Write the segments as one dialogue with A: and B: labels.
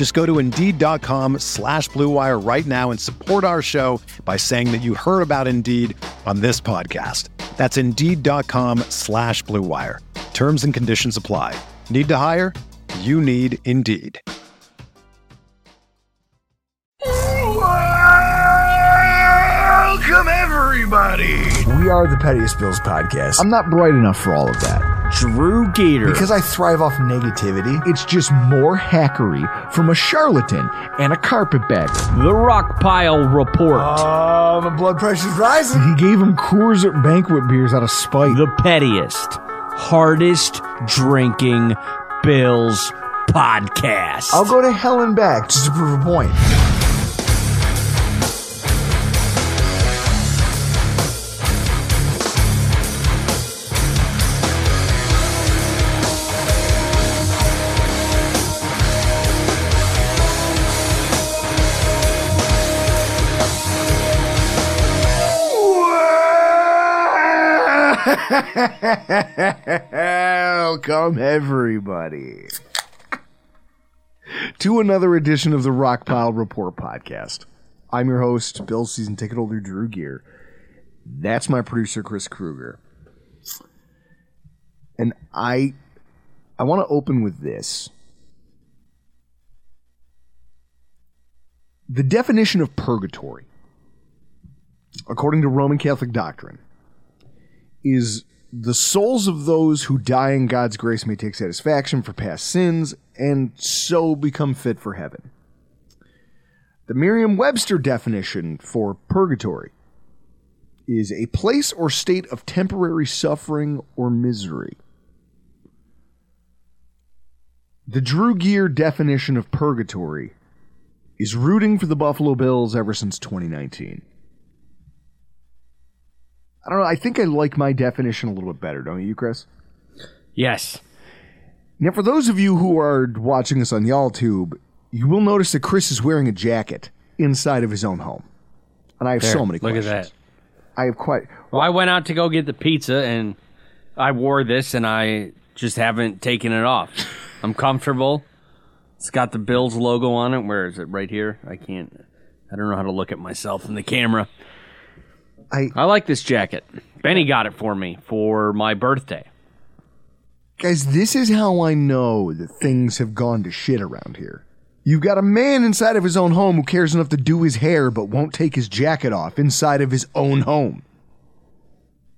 A: Just go to Indeed.com slash BlueWire right now and support our show by saying that you heard about Indeed on this podcast. That's Indeed.com slash BlueWire. Terms and conditions apply. Need to hire? You need Indeed.
B: Welcome, everybody.
C: We are the Pettiest Bills podcast. I'm not bright enough for all of that.
D: Drew Gator.
C: Because I thrive off negativity, it's just more hackery from a charlatan and a carpetbagger.
D: the Rockpile Report.
C: Oh, my blood pressure's rising. He gave him Coors at banquet beers out of spite.
D: the pettiest, hardest drinking Bills podcast.
C: I'll go to hell and back just to prove a point. Welcome, everybody, to another edition of the Rockpile Report podcast. I'm your host, Bill Season Ticket Holder Drew Gear. That's my producer, Chris Kruger. And I, I want to open with this. The definition of purgatory, according to Roman Catholic doctrine, is the souls of those who die in God's grace may take satisfaction for past sins and so become fit for heaven. The Merriam Webster definition for purgatory is a place or state of temporary suffering or misery. The Drew Gear definition of purgatory is rooting for the Buffalo Bills ever since 2019. I don't know. I think I like my definition a little bit better, don't you, Chris?
D: yes.
C: Now, for those of you who are watching us on YallTube, you will notice that Chris is wearing a jacket inside of his own home. And I have so
D: There,
C: many
D: Look at that.
C: I have quite.
D: Well, I went out to go get the pizza and I wore this and I just haven't taken it off. I'm comfortable. It's got the Bills logo on it. Where is it? Right here. I can't. I don't know how to look at myself in the camera.
C: I
D: I like this jacket. Benny got it for me for my birthday.
C: guys, this is how I know that things have gone to shit around here. You've got a man inside of his own home who cares enough to do his hair but won't take his jacket off inside of his own home.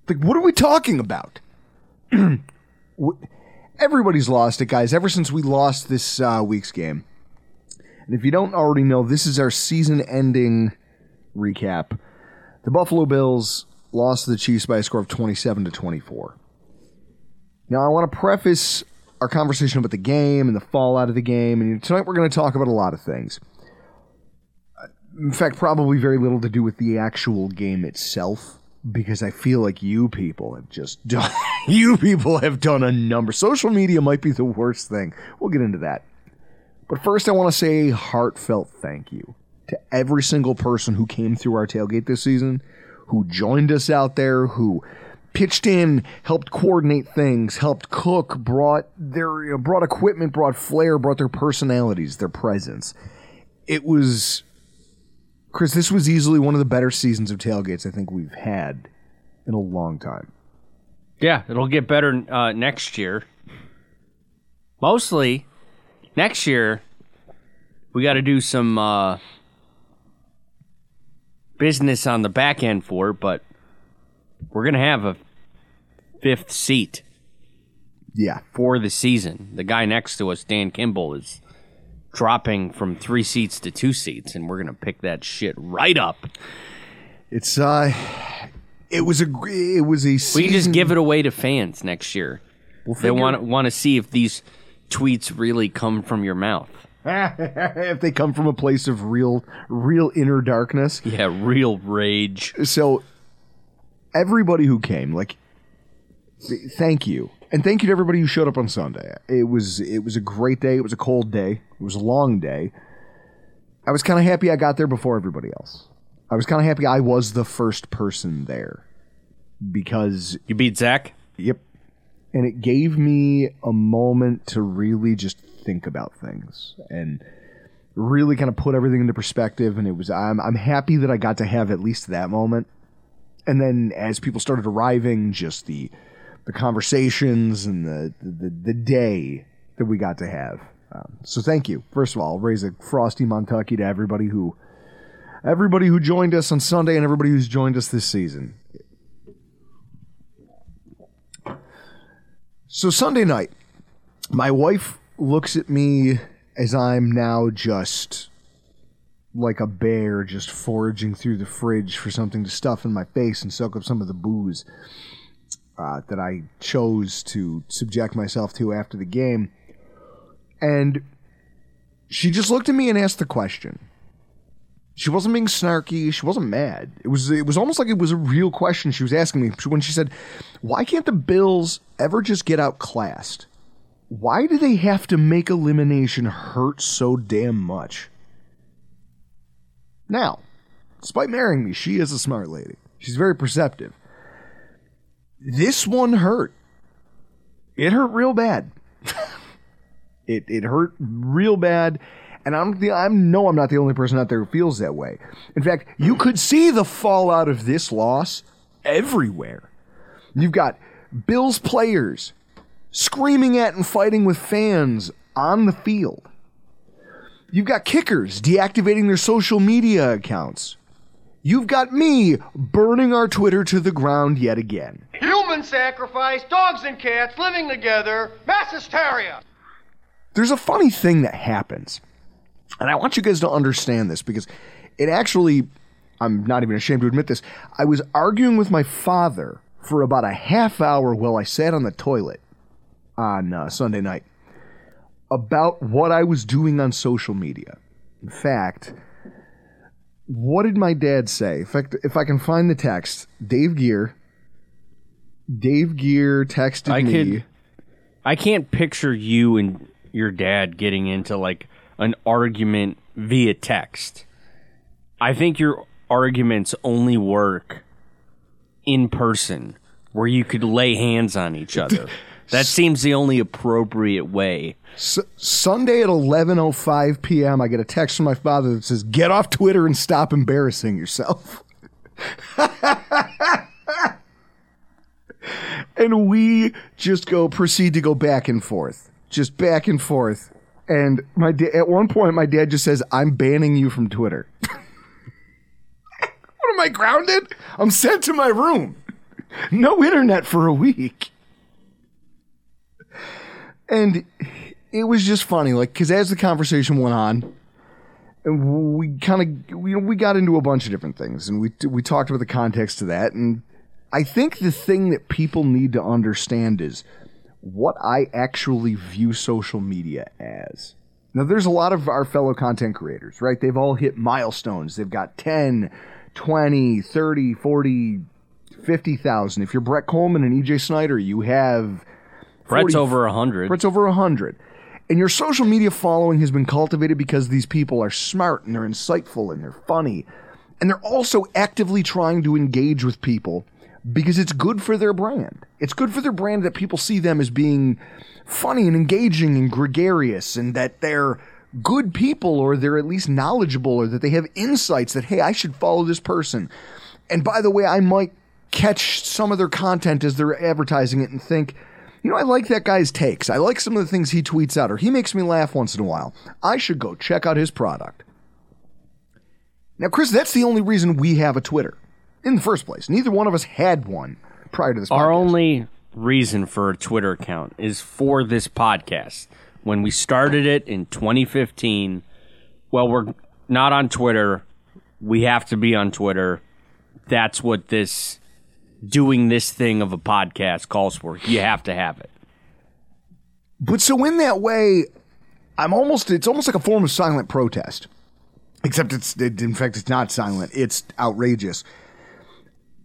C: Like, what are we talking about? Everybody's lost it, guys, ever since we lost this uh, week's game. And if you don't already know, this is our season ending recap. The Buffalo Bills lost to the Chiefs by a score of 27 to 24. Now, I want to preface our conversation about the game and the fallout of the game. And tonight we're going to talk about a lot of things. In fact, probably very little to do with the actual game itself, because I feel like you people have just done. you people have done a number. Social media might be the worst thing. We'll get into that. But first, I want to say a heartfelt thank you to every single person who came through our tailgate this season, who joined us out there, who pitched in, helped coordinate things, helped cook, brought their you know, brought equipment, brought flair, brought their personalities, their presence. It was Chris, this was easily one of the better seasons of tailgates I think we've had in a long time.
D: Yeah, it'll get better uh, next year. Mostly, next year, we got to do some uh, business on the back end for but we're gonna have a fifth seat
C: Yeah.
D: for the season. The guy next to us, Dan Kimball, is dropping from three seats to two seats, and we're gonna pick that shit right up.
C: It's uh it was a it was a
D: We
C: season,
D: can just give it away to fans next year. they
C: figure-
D: want want to see if these tweets really come from your mouth.
C: if they come from a place of real real inner darkness.
D: Yeah, real rage.
C: So everybody who came, like th- thank you. And thank you to everybody who showed up on Sunday. It was it was a great day. It was a cold day. It was a long day. I was kind of happy I got there before everybody else. I was kind of happy I was the first person there because
D: You beat Zach.
C: Yep. And it gave me a moment to really just think about things and really kind of put everything into perspective. And it was, I'm, I'm happy that I got to have at least that moment. And then as people started arriving, just the, the conversations and the, the, the day that we got to have. Um, so thank you. First of all, I'll raise a frosty Montucky to everybody who, everybody who joined us on Sunday and everybody who's joined us this season. So Sunday night, my wife looks at me as I'm now just like a bear just foraging through the fridge for something to stuff in my face and soak up some of the booze uh, that I chose to subject myself to after the game. And she just looked at me and asked the question. She wasn't being snarky. She wasn't mad. It was it was almost like it was a real question she was asking me when she said, "Why can't the Bills ever just get outclassed? Why do they have to make elimination hurt so damn much?" Now, despite marrying me, she is a smart lady. She's very perceptive. This one hurt. It hurt real bad. it it hurt real bad. And I'm the I know I'm not the only person out there who feels that way. In fact, you could see the fallout of this loss everywhere. You've got Bills players screaming at and fighting with fans on the field. You've got kickers deactivating their social media accounts. You've got me burning our Twitter to the ground yet again.
B: Human sacrifice, dogs and cats living together, mass hysteria.
C: there's a funny thing that happens. And I want you guys to understand this because it actually, I'm not even ashamed to admit this. I was arguing with my father for about a half hour while I sat on the toilet on uh, Sunday night about what I was doing on social media. In fact, what did my dad say? In fact, if I can find the text, Dave Gear, Dave Gear texted
D: I
C: me.
D: could- I can't picture you and your dad getting into like an argument via text. I think your arguments only work in person where you could lay hands on each other. That seems the only appropriate way.
C: S- Sunday at 11:05 p.m. I get a text from my father that says, "Get off Twitter and stop embarrassing yourself." and we just go proceed to go back and forth, just back and forth. And my da- at one point, my dad just says, "I'm banning you from Twitter." what am I grounded? I'm sent to my room. No internet for a week. And it was just funny, like, because as the conversation went on, and we kind of we, we got into a bunch of different things, and we we talked about the context of that, and I think the thing that people need to understand is what I actually view social media as. Now, there's a lot of our fellow content creators, right? They've all hit milestones. They've got 10, 20, 30, 40, 50,000. If you're Brett Coleman and EJ Snyder, you have
D: Brett's
C: 40
D: over a hundred.
C: Brett's over 100. And your social media following has been cultivated because these people are smart and they're insightful and they're funny. And they're also actively trying to engage with people because it's good for their brand. It's good for their brand that people see them as being funny and engaging and gregarious and that they're good people or they're at least knowledgeable or that they have insights that, hey, I should follow this person. And by the way, I might catch some of their content as they're advertising it and think, you know, I like that guy's takes. I like some of the things he tweets out, or he makes me laugh once in a while. I should go check out his product. Now, Chris, that's the only reason we have a Twitter in the first place. Neither one of us had one prior to this.
D: Our
C: podcast.
D: only reason for a Twitter account is for this podcast. When we started it in 2015, well, we're not on Twitter. We have to be on Twitter. That's what this doing this thing of a podcast calls for. You have to have it.
C: But so in that way, I'm almost it's almost like a form of silent protest. Except it's it, in fact it's not silent. It's outrageous.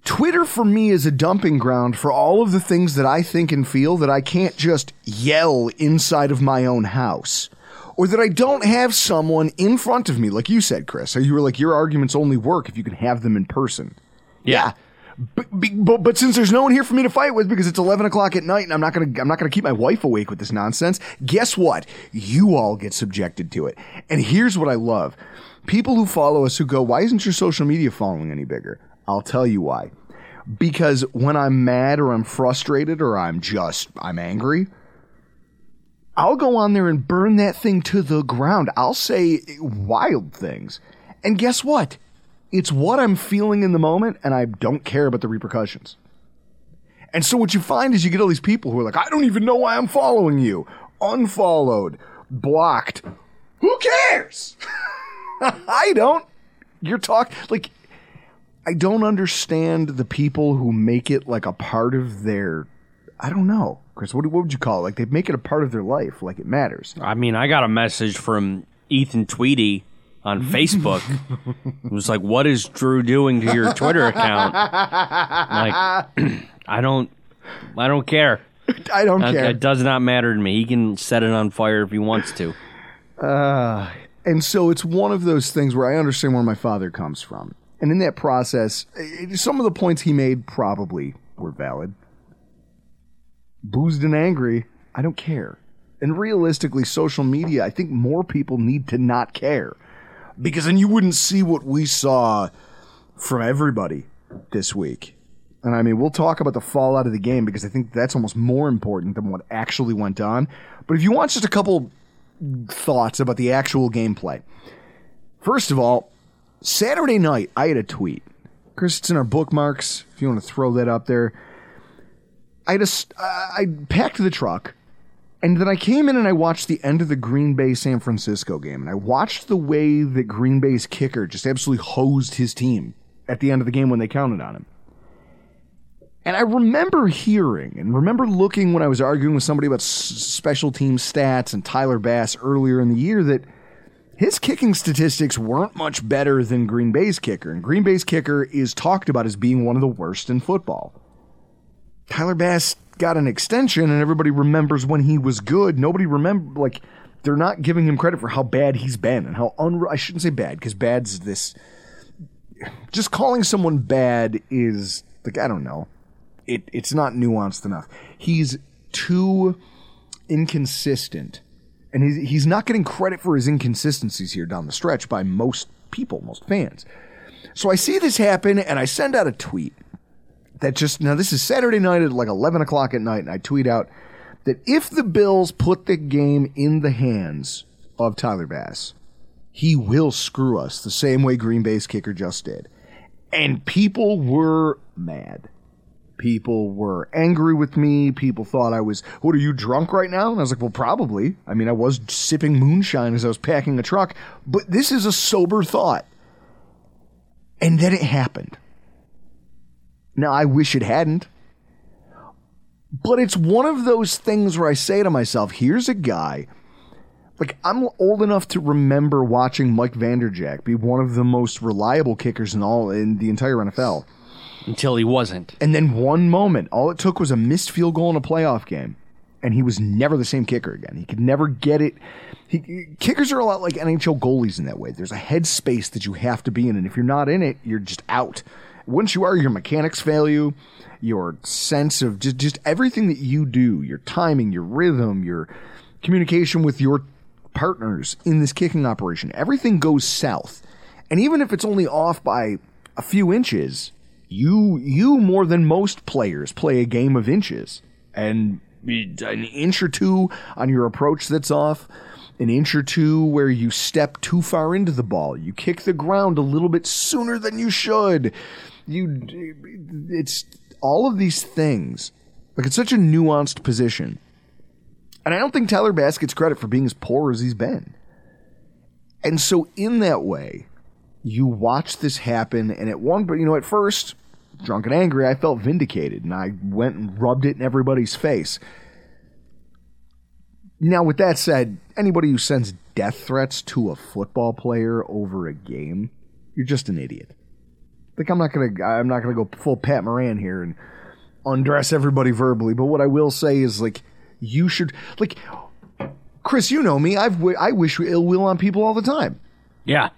C: Twitter for me is a dumping ground for all of the things that I think and feel that I can't just yell inside of my own house. Or that I don't have someone in front of me, like you said, Chris. Or you were like, your arguments only work if you can have them in person. Yeah. But, but, but since there's no one here for me to fight with because it's 11 o'clock at night and I'm not gonna I'm not gonna keep my wife awake with this nonsense. Guess what? You all get subjected to it. And here's what I love: people who follow us who go, "Why isn't your social media following any bigger?" I'll tell you why. Because when I'm mad or I'm frustrated or I'm just I'm angry, I'll go on there and burn that thing to the ground. I'll say wild things. And guess what? It's what I'm feeling in the moment, and I don't care about the repercussions. And so what you find is you get all these people who are like, I don't even know why I'm following you. Unfollowed, blocked. Who cares? I don't. You're talking like I don't understand the people who make it like a part of their I don't know. Chris, what, what would you call it? Like they make it a part of their life, like it matters.
D: I mean, I got a message from Ethan Tweedy on Facebook. it was like, "What is Drew doing to your Twitter account?" like, I don't, I don't care.
C: I don't care.
D: It does not matter to me. He can set it on fire if he wants to.
C: Uh, and so it's one of those things where I understand where my father comes from. And in that process, some of the points he made probably were valid. Boozed and angry, I don't care. And realistically, social media, I think more people need to not care. Because then you wouldn't see what we saw from everybody this week. And I mean, we'll talk about the fallout of the game because I think that's almost more important than what actually went on. But if you want just a couple thoughts about the actual gameplay. First of all, Saturday night, I had a tweet. Chris, it's in our bookmarks. If you want to throw that up there, I just I packed the truck, and then I came in and I watched the end of the Green Bay San Francisco game, and I watched the way that Green Bay's kicker just absolutely hosed his team at the end of the game when they counted on him. And I remember hearing and remember looking when I was arguing with somebody about s- special team stats and Tyler Bass earlier in the year that his kicking statistics weren't much better than Green Bay's kicker. And Green Bay's kicker is talked about as being one of the worst in football. Tyler Bass got an extension and everybody remembers when he was good. Nobody remember like they're not giving him credit for how bad he's been and how unre- I shouldn't say bad because bad's this just calling someone bad is like I don't know. It it's not nuanced enough. He's too inconsistent, and he's he's not getting credit for his inconsistencies here down the stretch by most people, most fans. So I see this happen, and I send out a tweet that just now this is Saturday night at like eleven o'clock at night, and I tweet out that if the Bills put the game in the hands of Tyler Bass, he will screw us the same way Green Bay's kicker just did. And people were mad. People were angry with me. People thought I was, what are you drunk right now? And I was like, well, probably. I mean, I was sipping moonshine as I was packing a truck, but this is a sober thought. And then it happened. Now, I wish it hadn't. But it's one of those things where I say to myself, here's a guy like I'm old enough to remember watching Mike Vanderjagt be one of the most reliable kickers in all in the entire NFL.
D: Until he wasn't.
C: And then one moment, all it took was a missed field goal in a playoff game, and he was never the same kicker again. He could never get it. He, kickers are a lot like NHL goalies in that way. There's a headspace that you have to be in, and if you're not in it, you're just out. Once you are, your mechanics fail you. Your sense of just just everything that you do, your timing, your rhythm, your communication with your partners in this kicking operation, everything goes south. And even if it's only off by a few inches, you you more than most players play a game of inches. And an inch or two on your approach that's off, an inch or two where you step too far into the ball, you kick the ground a little bit sooner than you should. You it's all of these things Like it's such a nuanced position. And I don't think Tyler Bass gets credit for being as poor as he's been. And so in that way, you watch this happen and at one but you know, at first, drunk and angry, I felt vindicated and I went and rubbed it in everybody's face. Now, with that said, anybody who sends death threats to a football player over a game, you're just an idiot. Like I'm not gonna, I'm not gonna go full Pat Moran here and undress everybody verbally. But what I will say is, like, you should, like, Chris, you know me. I've, I wish ill will on people all the time.
D: Yeah.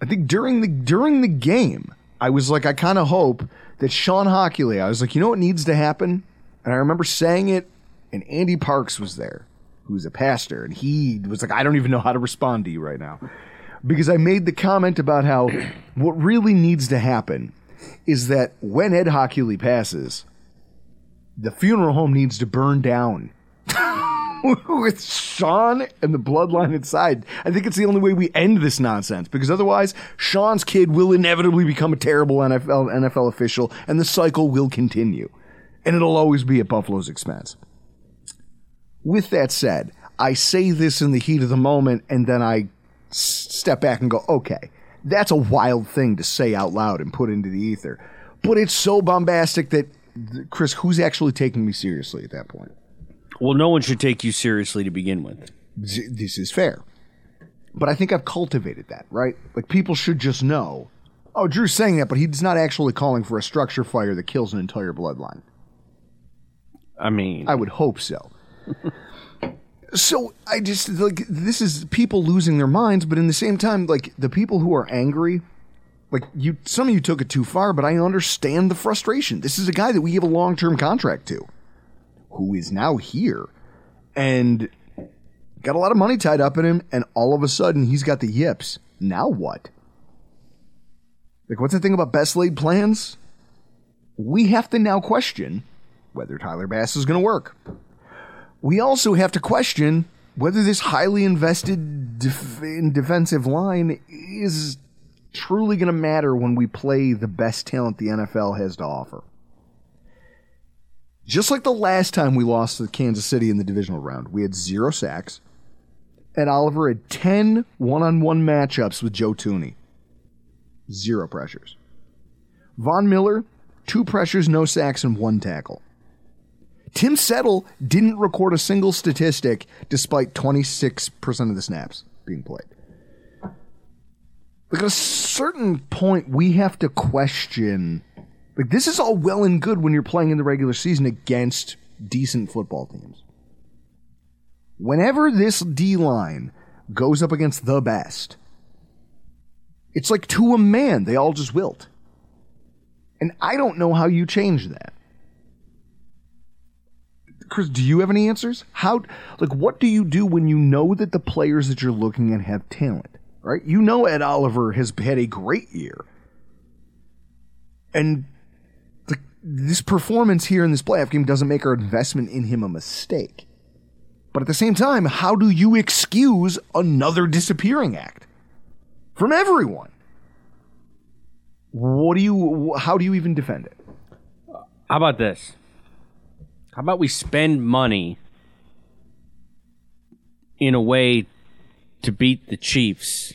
C: I think during the during the game, I was like, I kind of hope that Shawn Hochuli. I was like, you know what needs to happen, and I remember saying it, and Andy Parks was there, who's a pastor, and he was like, I don't even know how to respond to you right now, because I made the comment about how what really needs to happen is that when Ed Hochuli passes, the funeral home needs to burn down with Shawn and the bloodline inside. I think it's the only way we end this nonsense because otherwise, Shawn's kid will inevitably become a terrible NFL NFL official, and the cycle will continue, and it'll always be at Buffalo's expense. With that said, I say this in the heat of the moment, and then I step back and go, okay, that's a wild thing to say out loud and put into the ether, but it's so bombastic that Chris, who's actually taking me seriously at that point?
D: Well, no one should take you seriously to begin with.
C: This is fair. But I think I've cultivated that, right? Like people should just know. Oh, Drew's saying that, but he's not actually calling for a structure fire that kills an entire bloodline.
D: I mean,
C: I would hope so. so I just like this is people losing their minds, but in the same time, like the people who are angry, like you, some of you took it too far, but I understand the frustration. This is a guy that we give a long term contract to, who is now here, and got a lot of money tied up in him, and all of a sudden he's got the yips. Now what? Like, what's the thing about best laid plans? We have to now question whether Tyler Bass is going to work. We also have to question whether this highly invested def- in defensive line is truly going to matter when we play the best talent the NFL has to offer. Just like the last time we lost to Kansas City in the divisional round, we had zero sacks, and Oliver had 10 one on one matchups with Joe Thuney. Zero pressures. Von Miller, two pressures, no sacks, and one tackle. Tim Settle didn't record a single statistic despite 26% of the snaps being played. Like at a certain point, we have to question. Like, this is all well and good when you're playing in the regular season against decent football teams. Whenever this D line goes up against the best, it's like to a man, they all just wilt. And I don't know how you change that. Chris, do you have any answers? How, like, what do you do when you know that the players that you're looking at have talent, right? You know Ed Oliver has had a great year. And the, this performance here in this playoff game doesn't make our investment in him a mistake. But at the same time, how do you excuse another disappearing act from everyone? What do you, how do you even defend it?
D: how about this? How about we spend money in a way to beat the Chiefs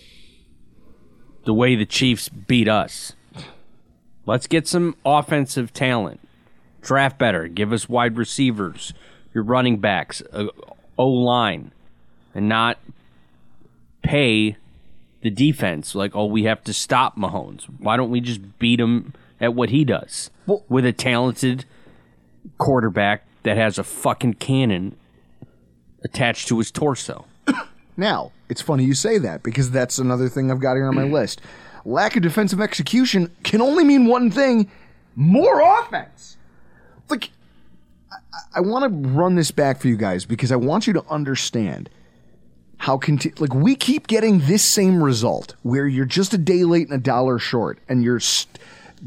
D: the way the Chiefs beat us? Let's get some offensive talent. Draft better. Give us wide receivers, your running backs, uh, O line, and not pay the defense like, oh, we have to stop Mahomes. Why don't we just beat him at what he does
C: Well-
D: with a talented quarterback that has a fucking cannon attached to his torso?
C: Now, it's funny you say that because that's another thing I've got here on my list. Lack of defensive execution can only mean one thing more offense. Like, I, I want to run this back for you guys because I want you to understand how conti- like we keep getting this same result where you're just a day late and a dollar short and your st-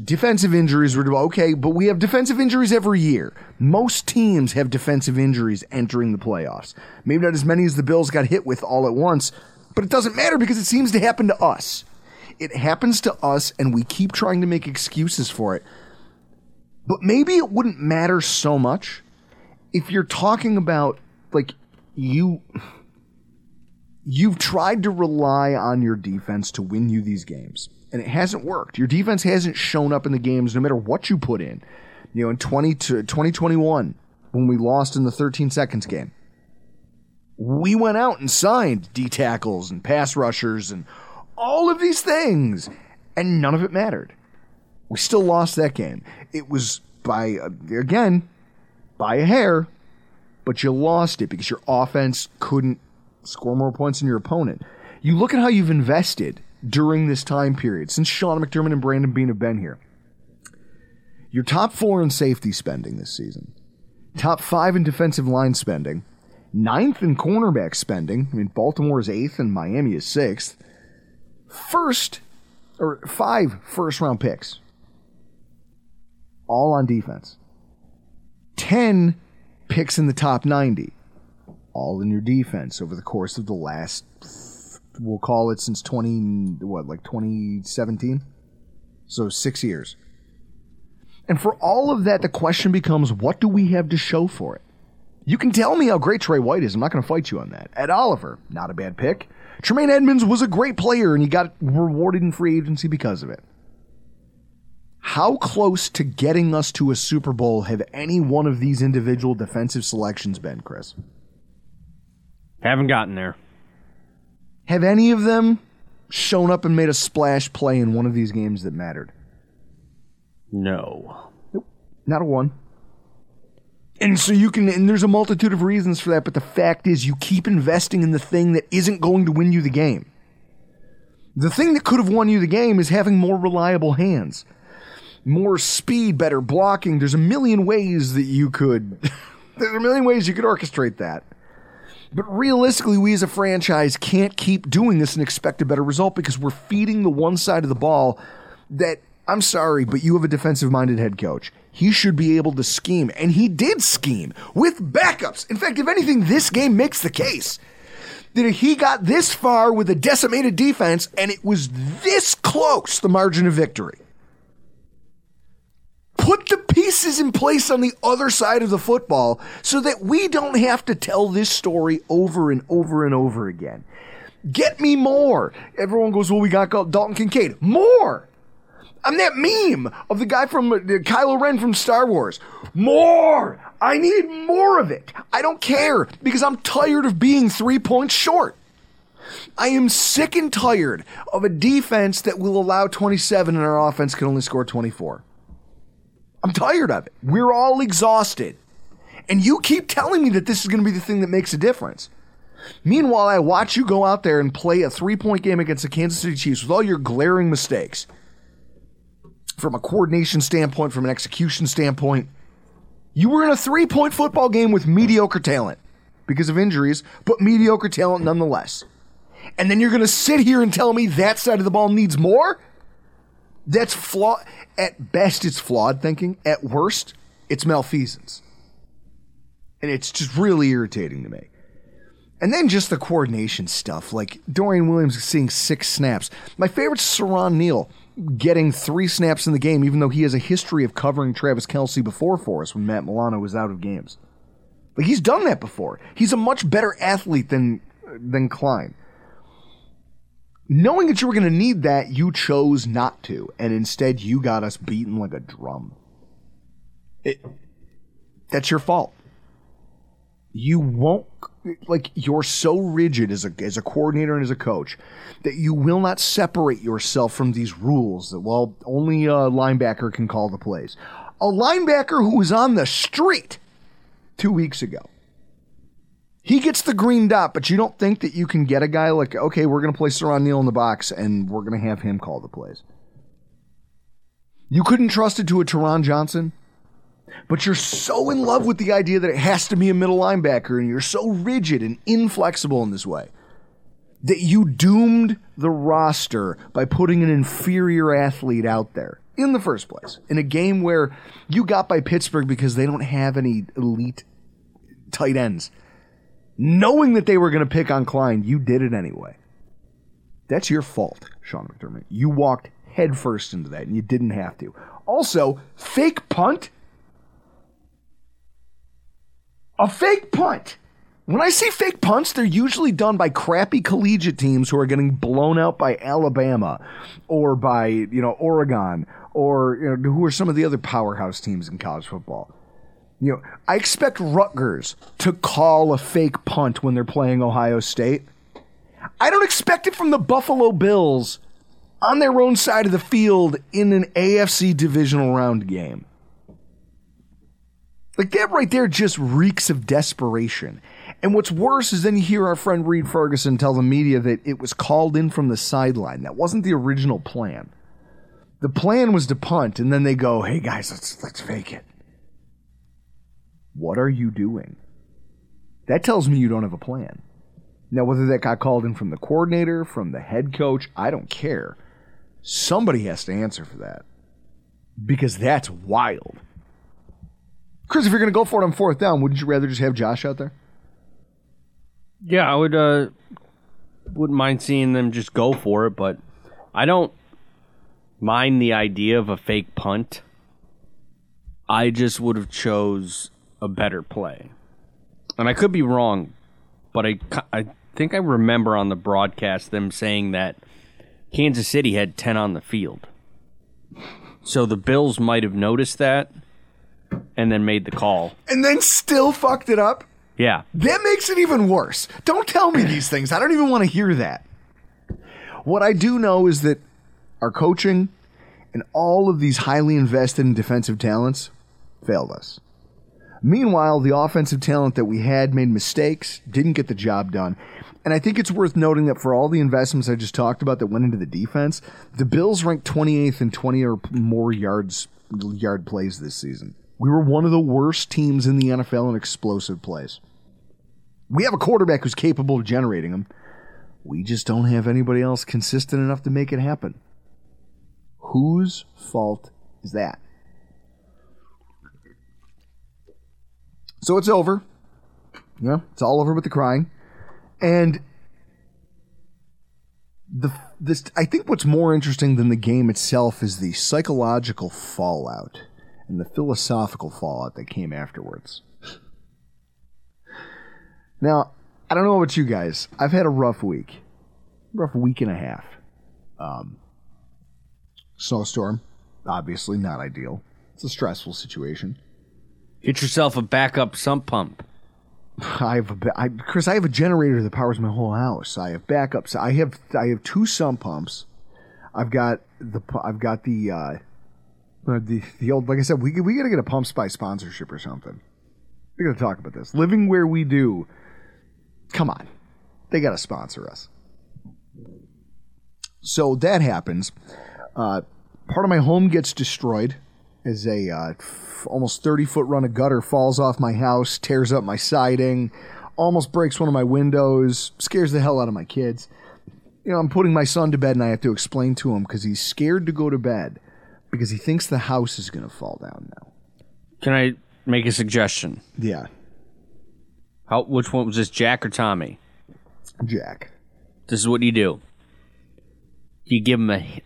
C: defensive injuries were okay but we have defensive injuries every year. Most teams have defensive injuries entering the playoffs. Maybe not as many as the bills got hit with all at once but it doesn't matter because it seems to happen to us. It happens to us and we keep trying to make excuses for it. But maybe it wouldn't matter so much if you're talking about like you you've tried to rely on your defense to win you these games and it hasn't worked. Your defense hasn't shown up in the games no matter what you put in. You know, in 20 to 2021 when we lost in the 13 seconds game. We went out and signed D tackles and pass rushers and all of these things and none of it mattered. We still lost that game. It was by again by a hair, but you lost it because your offense couldn't score more points than your opponent. You look at how you've invested during this time period since Sean McDermott and Brandon Beane have been here. Your top four in safety spending this season, top five in defensive line spending, ninth in cornerback spending. I mean, Baltimore is eighth and Miami is sixth. First, or five first round picks, all on defense. 10 picks in the top 90, all in your defense over the course of the last, we'll call it since 20, what, like 2017? So six years. And for all of that, the question becomes what do we have to show for it? You can tell me how great Tre White is. I'm not going to fight you on that. Ed Oliver, not a bad pick. Tremaine Edmunds was a great player and he got rewarded in free agency because of it. How close to getting us to a Super Bowl have any one of these individual defensive selections been, Chris?
D: Haven't gotten there.
C: Have any of them shown up and made a splash play in one of these games that mattered?
D: No.
C: Nope. Not a one. And so you can, and there's a multitude of reasons for that, but the fact is you keep investing in the thing that isn't going to win you the game. The thing that could have won you the game is having more reliable hands, more speed, better blocking. There's a million ways that you could, there's a million ways you could orchestrate that. But realistically, we as a franchise can't keep doing this and expect a better result because we're feeding the one side of the ball that I'm sorry, but you have a defensive minded head coach. He should be able to scheme, and he did scheme with backups. In fact, if anything, this game makes the case that he got this far with a decimated defense and it was this close the margin of victory. Put the pieces in place on the other side of the football so that we don't have to tell this story over and over and over again. Get me more. Everyone goes, well, we got Dalton Kincaid. More. I'm that meme of the guy from uh, Kylo Ren from Star Wars. More! I need more of it. I don't care because I'm tired of being three points short. I am sick and tired of a defense that will allow 27 and our offense can only score 24. I'm tired of it. We're all exhausted. And you keep telling me that this is going to be the thing that makes a difference. Meanwhile, I watch you go out there and play a three point game against the Kansas City Chiefs with all your glaring mistakes from a coordination standpoint, from an execution standpoint. You were in a three point football game with mediocre talent because of injuries, but mediocre talent nonetheless. And then you're going to sit here and tell me that side of the ball needs more? That's flawed. At best, it's flawed thinking. At worst, it's malfeasance. And it's just really irritating to me. And then just the coordination stuff, like Dorian Williams seeing six snaps. My favorite Siran Neal getting three snaps in the game, even though he has a history of covering Travis Kelce before for us when Matt Milano was out of games. Like he's done that before. He's a much better athlete than than Klein. Knowing that you were going to need that, you chose not to, and instead you got us beaten like a drum. It, that's your fault. You won't like you're so rigid as a as a coordinator and as a coach that you will not separate yourself from these rules that well only a linebacker can call the plays. A linebacker who was on the street 2 weeks ago. He gets the green dot, but you don't think that you can get a guy like okay, we're going to play Siran Neal in the box and we're going to have him call the plays. You couldn't trust it to a Taron Johnson but you're so in love with the idea that it has to be a middle linebacker and you're so rigid and inflexible in this way that you doomed the roster by putting an inferior athlete out there in the first place in a game where you got by Pittsburgh because they don't have any elite tight ends. Knowing that they were going to pick on Klein, you did it anyway. That's your fault, Sean McDermott. You walked headfirst into that and you didn't have to. Also, fake punt A fake punt. When I see fake punts, they're usually done by crappy collegiate teams who are getting blown out by Alabama or by, you know, Oregon or you know, who are some of the other powerhouse teams in college football. You know, I expect Rutgers to call a fake punt when they're playing Ohio State. I don't expect it from the Buffalo Bills on their own side of the field in an AFC divisional round game. Like that right there just reeks of desperation. And what's worse is then you hear our friend Reid Ferguson tell the media that it was called in from the sideline. That wasn't the original plan. The plan was to punt, and then they go, "Hey guys, let's let's fake it." What are you doing? That tells me you don't have a plan. Now, whether that got called in from the coordinator, from the head coach, I don't care. Somebody has to answer for that because that's wild. Chris, if you're going to go for it on fourth down, wouldn't you rather just have Josh out there?
D: Yeah, I would. uh Wouldn't mind seeing them just go for it, but I don't mind the idea of a fake punt. I just would have chose a better play, and I could be wrong, but I I think I remember on the broadcast them saying that Kansas City had ten on the field, so the Bills might have noticed that and then made the call.
C: And then still fucked it up?
D: Yeah.
C: That makes it even worse. Don't tell me these things. I don't even want to hear that. What I do know is that our coaching and all of these highly invested in defensive talents failed us. Meanwhile, the offensive talent that we had made mistakes, didn't get the job done. And I think it's worth noting that for all the investments I just talked about that went into the defense, the Bills ranked 28th in 20 or more yards yard plays this season. We were one of the worst teams in the NFL in explosive plays. We have a quarterback who's capable of generating them. We just don't have anybody else consistent enough to make it happen. Whose fault is that? So it's over. Yeah, it's all over with the crying. And the this I think what's more interesting than the game itself is the psychological fallout and the philosophical fallout that came afterwards. Now, I don't know about you guys. I've had a rough week, rough week and a half. Um, snowstorm, obviously not ideal. It's a stressful situation.
D: Get yourself a backup sump pump.
C: I have a, I, Chris. I have a generator that powers my whole house. I have backups. I have I have two sump pumps. I've got the I've got the uh, the the old like I said we we got to get a PumpSpy sponsorship or something. We got to talk about this. Living where we do. Come on, they got to sponsor us. So that happens. Uh, part of my home gets destroyed as a uh, f- almost 30 foot run of gutter falls off my house, tears up my siding, almost breaks one of my windows, scares the hell out of my kids. You know, I'm putting my son to bed and I have to explain to him because he's scared to go to bed because he thinks the house is going to fall down now.
D: Can I make a suggestion?
C: Yeah,
D: How? Which one was this, Jack or Tommy?
C: Jack.
D: This is what you do. You give him a,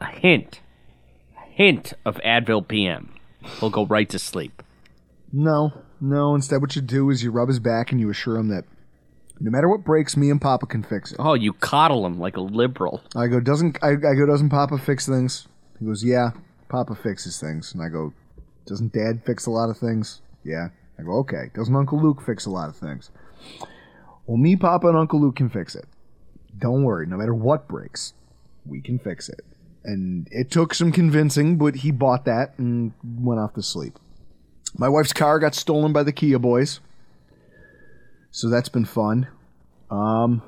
D: a hint, hint of Advil PM. He'll go right to sleep.
C: No, no. Instead, what you do is you rub his back and you assure him that no matter what breaks, me and Papa can fix it.
D: Oh, you coddle him like a liberal.
C: I go, doesn't I, I go, doesn't Papa fix things? He goes, yeah, Papa fixes things. And I go, doesn't Dad fix a lot of things? Yeah. I go, okay. Doesn't Uncle Luke fix a lot of things? Well, me, Papa, and Uncle Luke can fix it. Don't worry. No matter what breaks, we can fix it. And it took some convincing, but he bought that and went off to sleep. My wife's car got stolen by the Kia boys. So that's been fun. Um,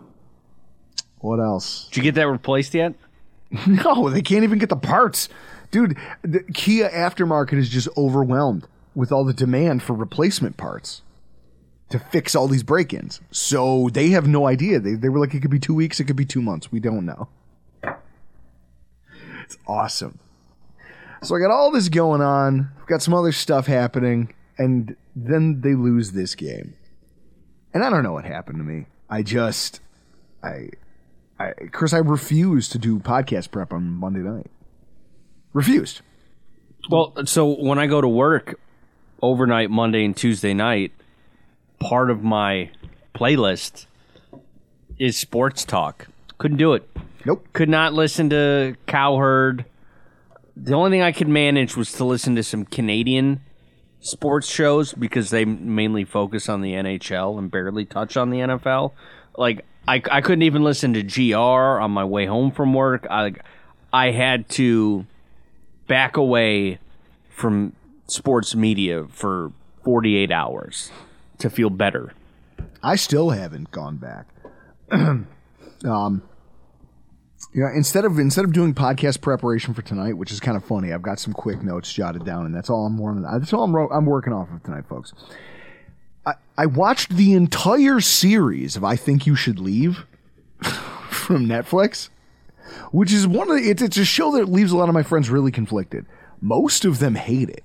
C: what else?
D: Did you get that replaced yet?
C: No, they can't even get the parts. Dude, the Kia aftermarket is just overwhelmed with all the demand for replacement parts to fix all these break ins. So they have no idea. They, they were like, it could be two weeks, it could be two months. We don't know. It's awesome. So I got all this going on, I've got some other stuff happening, and then they lose this game. And I don't know what happened to me. I just, I, I, Chris, I refused to do podcast prep on Monday night. Refused.
D: Well, so when I go to work overnight, Monday and Tuesday night, part of my playlist is sports talk. Couldn't do it.
C: Nope.
D: Could not listen to Cowherd. The only thing I could manage was to listen to some Canadian sports shows because they mainly focus on the NHL and barely touch on the NFL. Like I, I couldn't even listen to GR on my way home from work. I I had to back away from sports media for 48 hours to feel better.
C: I still haven't gone back. um, know, instead of instead of doing podcast preparation for tonight, which is kind of funny, I've got some quick notes jotted down, and that's all I'm working. That's all I'm, I'm working off of tonight, folks. I, I watched the entire series of I Think You Should Leave from Netflix, which is one of the, it's, it's a show that leaves a lot of my friends really conflicted. Most of them hate it.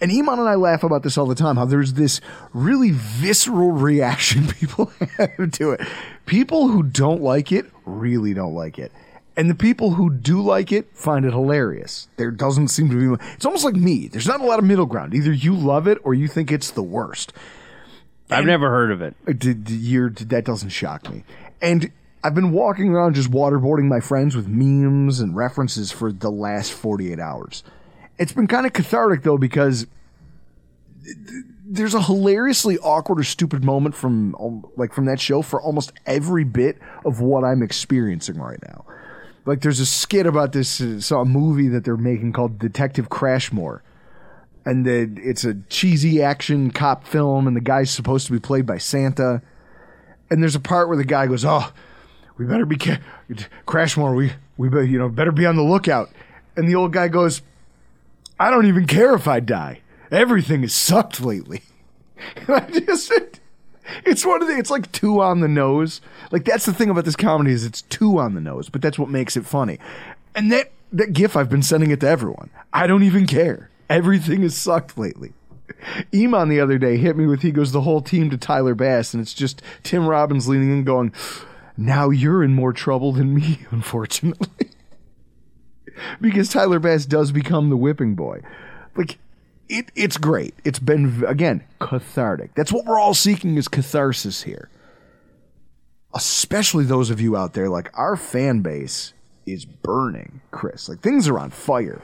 C: And Iman and I laugh about this all the time how there's this really visceral reaction people have to it. People who don't like it really don't like it. And the people who do like it find it hilarious. There doesn't seem to be. It's almost like me. There's not a lot of middle ground. Either you love it or you think it's the worst.
D: I've never heard of it.
C: Uh, You're, that doesn't shock me. And I've been walking around just waterboarding my friends with memes and references for the last 48 hours. It's been kind of cathartic though because there's a hilariously awkward or stupid moment from like from that show for almost every bit of what I'm experiencing right now. Like there's a skit about this uh, so a movie that they're making called Detective Crashmore. And the, it's a cheesy action cop film and the guy's supposed to be played by Santa. And there's a part where the guy goes, "Oh, we better be ca- Crashmore. We we be, you know better be on the lookout." And the old guy goes, "I don't even care if I die. Everything has sucked lately." And I just it's one of the it's like two on the nose. Like that's the thing about this comedy is it's two on the nose, but that's what makes it funny. And that that gif I've been sending it to everyone. I don't even care. Everything has sucked lately. Iman the other day hit me with he goes the whole team to Tyler Bass, and it's just Tim Robinson leaning in going, Now you're in more trouble than me, unfortunately. because Tyler Bass does become the whipping boy. Like it, it's great. It's been again cathartic. That's what we're all seeking is catharsis here. Especially those of you out there, like our fan base is burning, Chris. Like things are on fire.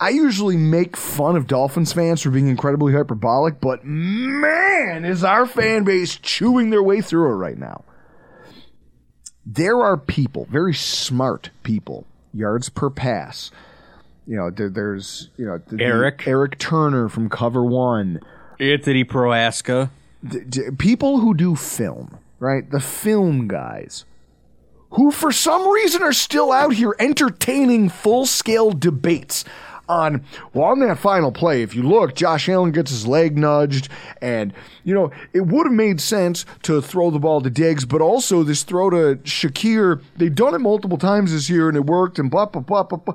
C: I usually make fun of Dolphins fans for being incredibly hyperbolic, but man, is our fan base chewing their way through it right now. There are people, very smart people, yards per pass. You know, there, there's you know the,
D: Eric.
C: Eric Turner from Cover One,
D: Anthony Proaska.
C: d- d- people who do film, right? The film guys, who for some reason are still out here entertaining full scale debates on, well, on that final play, if you look, Josh Allen gets his leg nudged, and, you know, it would have made sense to throw the ball to Diggs, but also this throw to Shakir, they've done it multiple times this year and it worked, and blah, blah, blah, blah, blah.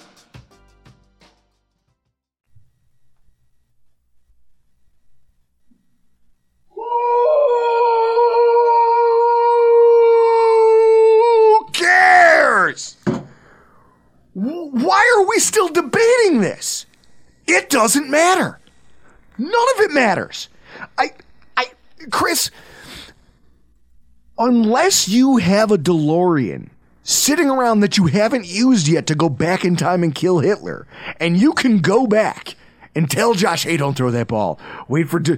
C: Why are we still debating this? It doesn't matter. None of it matters. I, I, Chris, unless you have a DeLorean sitting around that you haven't used yet to go back in time and kill Hitler, and you can go back and tell Josh, hey, don't throw that ball. Wait for. De-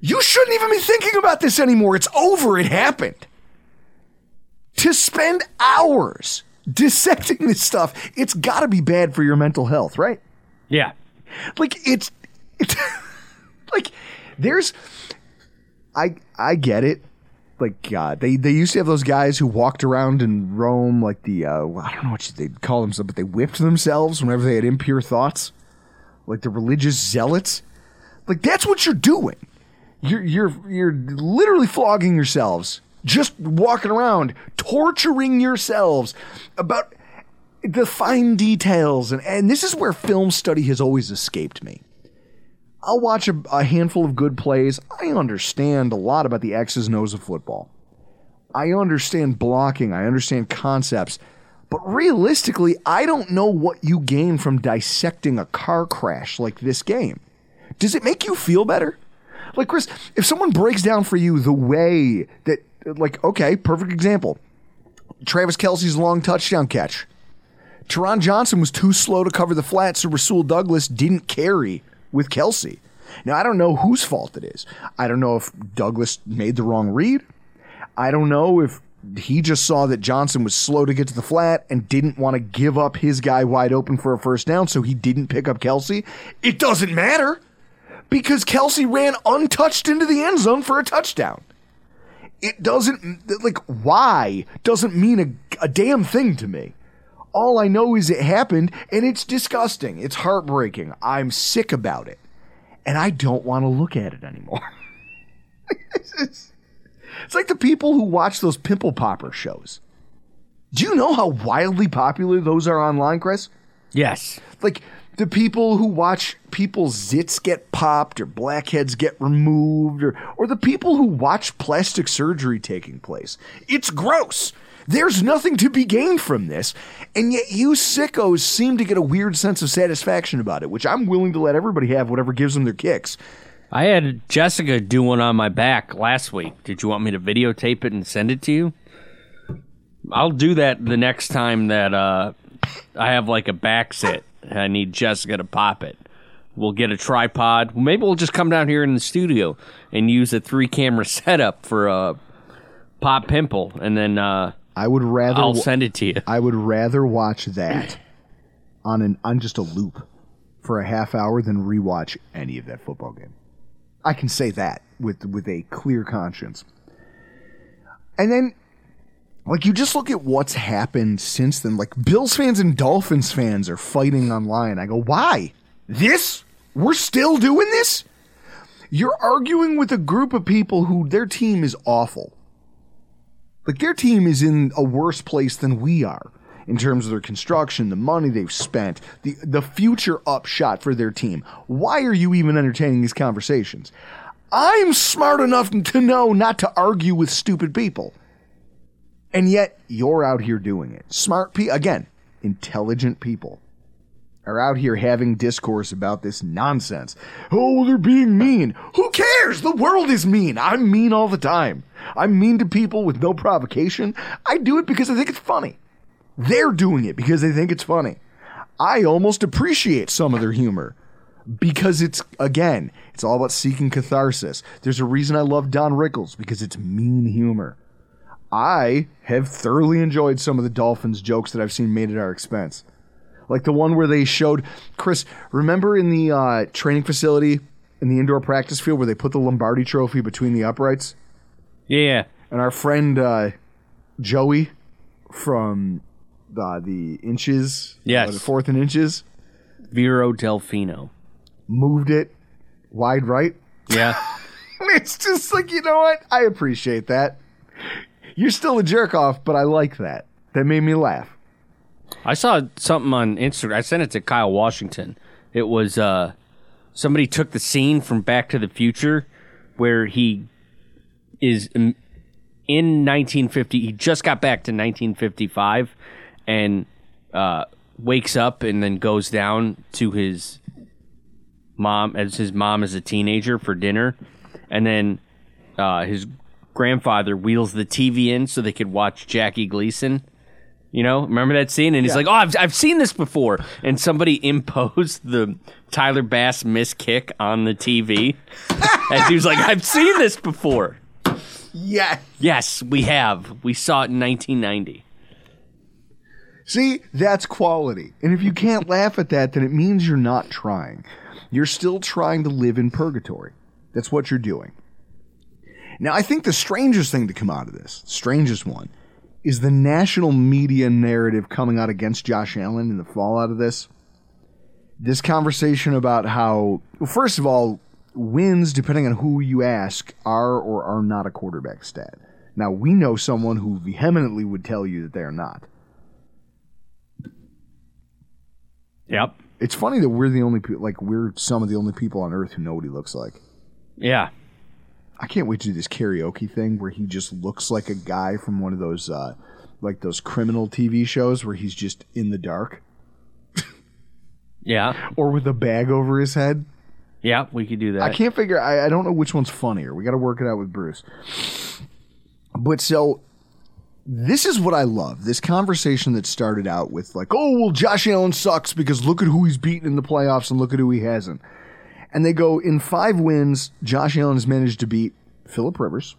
C: you shouldn't even be thinking about this anymore. It's over. It happened. To spend hours dissecting this stuff, it's got to be bad for your mental health, right?
D: Yeah.
C: Like it's, it's like there's I I get it. Like God, they they used to have those guys who walked around in Rome like the uh, I don't know what they'd call themselves, but they whipped themselves whenever they had impure thoughts, like the religious zealots. Like that's what you're doing. You're you're you're literally flogging yourselves, just walking around, torturing yourselves about the fine details, and and this is where film study has always escaped me. I'll watch a, a, handful of good plays. I understand a lot about the X's and O's of football. I understand blocking. I understand concepts. But realistically, I don't know what you gain from dissecting a car crash like this game. Does it make you feel better? Like, Chris, if someone breaks down for you the way that, like, okay, perfect example Travis Kelce's long touchdown catch. Taron Johnson was too slow to cover the flat, so Rasul Douglas didn't carry with Kelce. Now, I don't know whose fault it is. I don't know if Douglas made the wrong read. I don't know if he just saw that Johnson was slow to get to the flat and didn't want to give up his guy wide open for a first down, so he didn't pick up Kelce. It doesn't matter because Kelce ran untouched into the end zone for a touchdown. It doesn't, like, why doesn't mean a, a damn thing to me. All I know is it happened and it's disgusting. It's heartbreaking. I'm sick about it. And I don't want to look at it anymore. it's, it's like the people who watch those pimple popper shows. Do you know how wildly popular those are online, Chris?
D: Yes.
C: Like the people who watch people's zits get popped or blackheads get removed or or the people who watch plastic surgery taking place. It's gross. There's nothing to be gained from this, and yet you sickos seem to get a weird sense of satisfaction about it, which I'm willing to let everybody have whatever gives them their kicks.
D: I had Jessica do one on my back last week. Did you want me to videotape it and send it to you? I'll do that the next time that uh, I have like a back sit. I need Jessica to pop it. We'll get a tripod. Maybe we'll just come down here in the studio and use a three camera setup for a pop pimple, and then uh,
C: I would rather
D: I'll send it to you.
C: I would rather watch that on an on just a loop for a half hour than rewatch any of that football game. I can say that with with a clear conscience. And then like you just look at what's happened since then. Like Bills fans and Dolphins fans are fighting online. I go, "Why? This? We're still doing this?" You're arguing with a group of people who their team is awful like their team is in a worse place than we are in terms of their construction, the money they've spent, the the future upshot for their team. Why are you even entertaining these conversations? I'm smart enough to know not to argue with stupid people. And yet you're out here doing it. Smart people again, intelligent people are out here having discourse about this nonsense. Oh, they're being mean. Who cares? The world is mean. I'm mean all the time. I'm mean to people with no provocation. I do it because I think it's funny. They're doing it because they think it's funny. I almost appreciate some of their humor because it's, again, it's all about seeking catharsis. There's a reason I love Don Rickles because it's mean humor. I have thoroughly enjoyed some of the Dolphins jokes that I've seen made at our expense like the one where they showed Chris. Remember in the uh, training facility in the indoor practice field where they put the Lombardi Trophy between the uprights,
D: Yeah.
C: and our friend uh, Joey from uh, the inches,
D: Yes.
C: the fourth and inches,
D: Vero Delfino.
C: moved it wide right.
D: Yeah.
C: It's just like you know what? I appreciate that. You're still a jerk off, but I like that. That made me laugh.
D: I saw something on Instagram. I sent it to Kyle Washington. It was uh, somebody took the scene from Back to the Future where he is in in 1950. He just got back to 1955 and uh, wakes up and then goes down to his mom as his mom as a teenager for dinner, and then uh, his grandfather wheels the TV in so they could watch Jackie Gleason. You know, remember that scene? And he's like, "Oh, I've, I've seen this before." And somebody imposed the Tyler Bass miss kick on the TV, and he was like, "I've seen this before."
C: Yeah.
D: Yes, we have. We saw it in 1990.
C: See, that's quality. And if you can't laugh at that, then it means you're not trying. You're still trying to live in purgatory. That's what you're doing. Now, I think the strangest thing to come out of this, strangest one, is the national media narrative coming out against Josh Allen and the fallout of this. This conversation about how, well, first of all, wins, depending on who you ask, are or are not a quarterback stat. Now, we know someone who vehemently would tell you that they are not.
D: Yep.
C: It's funny that we're the only people, like, we're some of the only people on earth who know what he looks like.
D: Yeah.
C: I can't wait to do this karaoke thing where he just looks like a guy from one of those, uh, like those criminal TV shows where he's just in the dark
D: Yeah.
C: or with a bag over his head.
D: Yeah, we could do that.
C: I can't figure. I, I don't know which one's funnier. We got to work it out with Bruce. But so this is what I love. This conversation that started out with like, "Oh, well, Josh Allen sucks because look at who he's beaten in the playoffs and look at who he hasn't." And they go in five wins. Josh Allen has managed to beat Philip Rivers,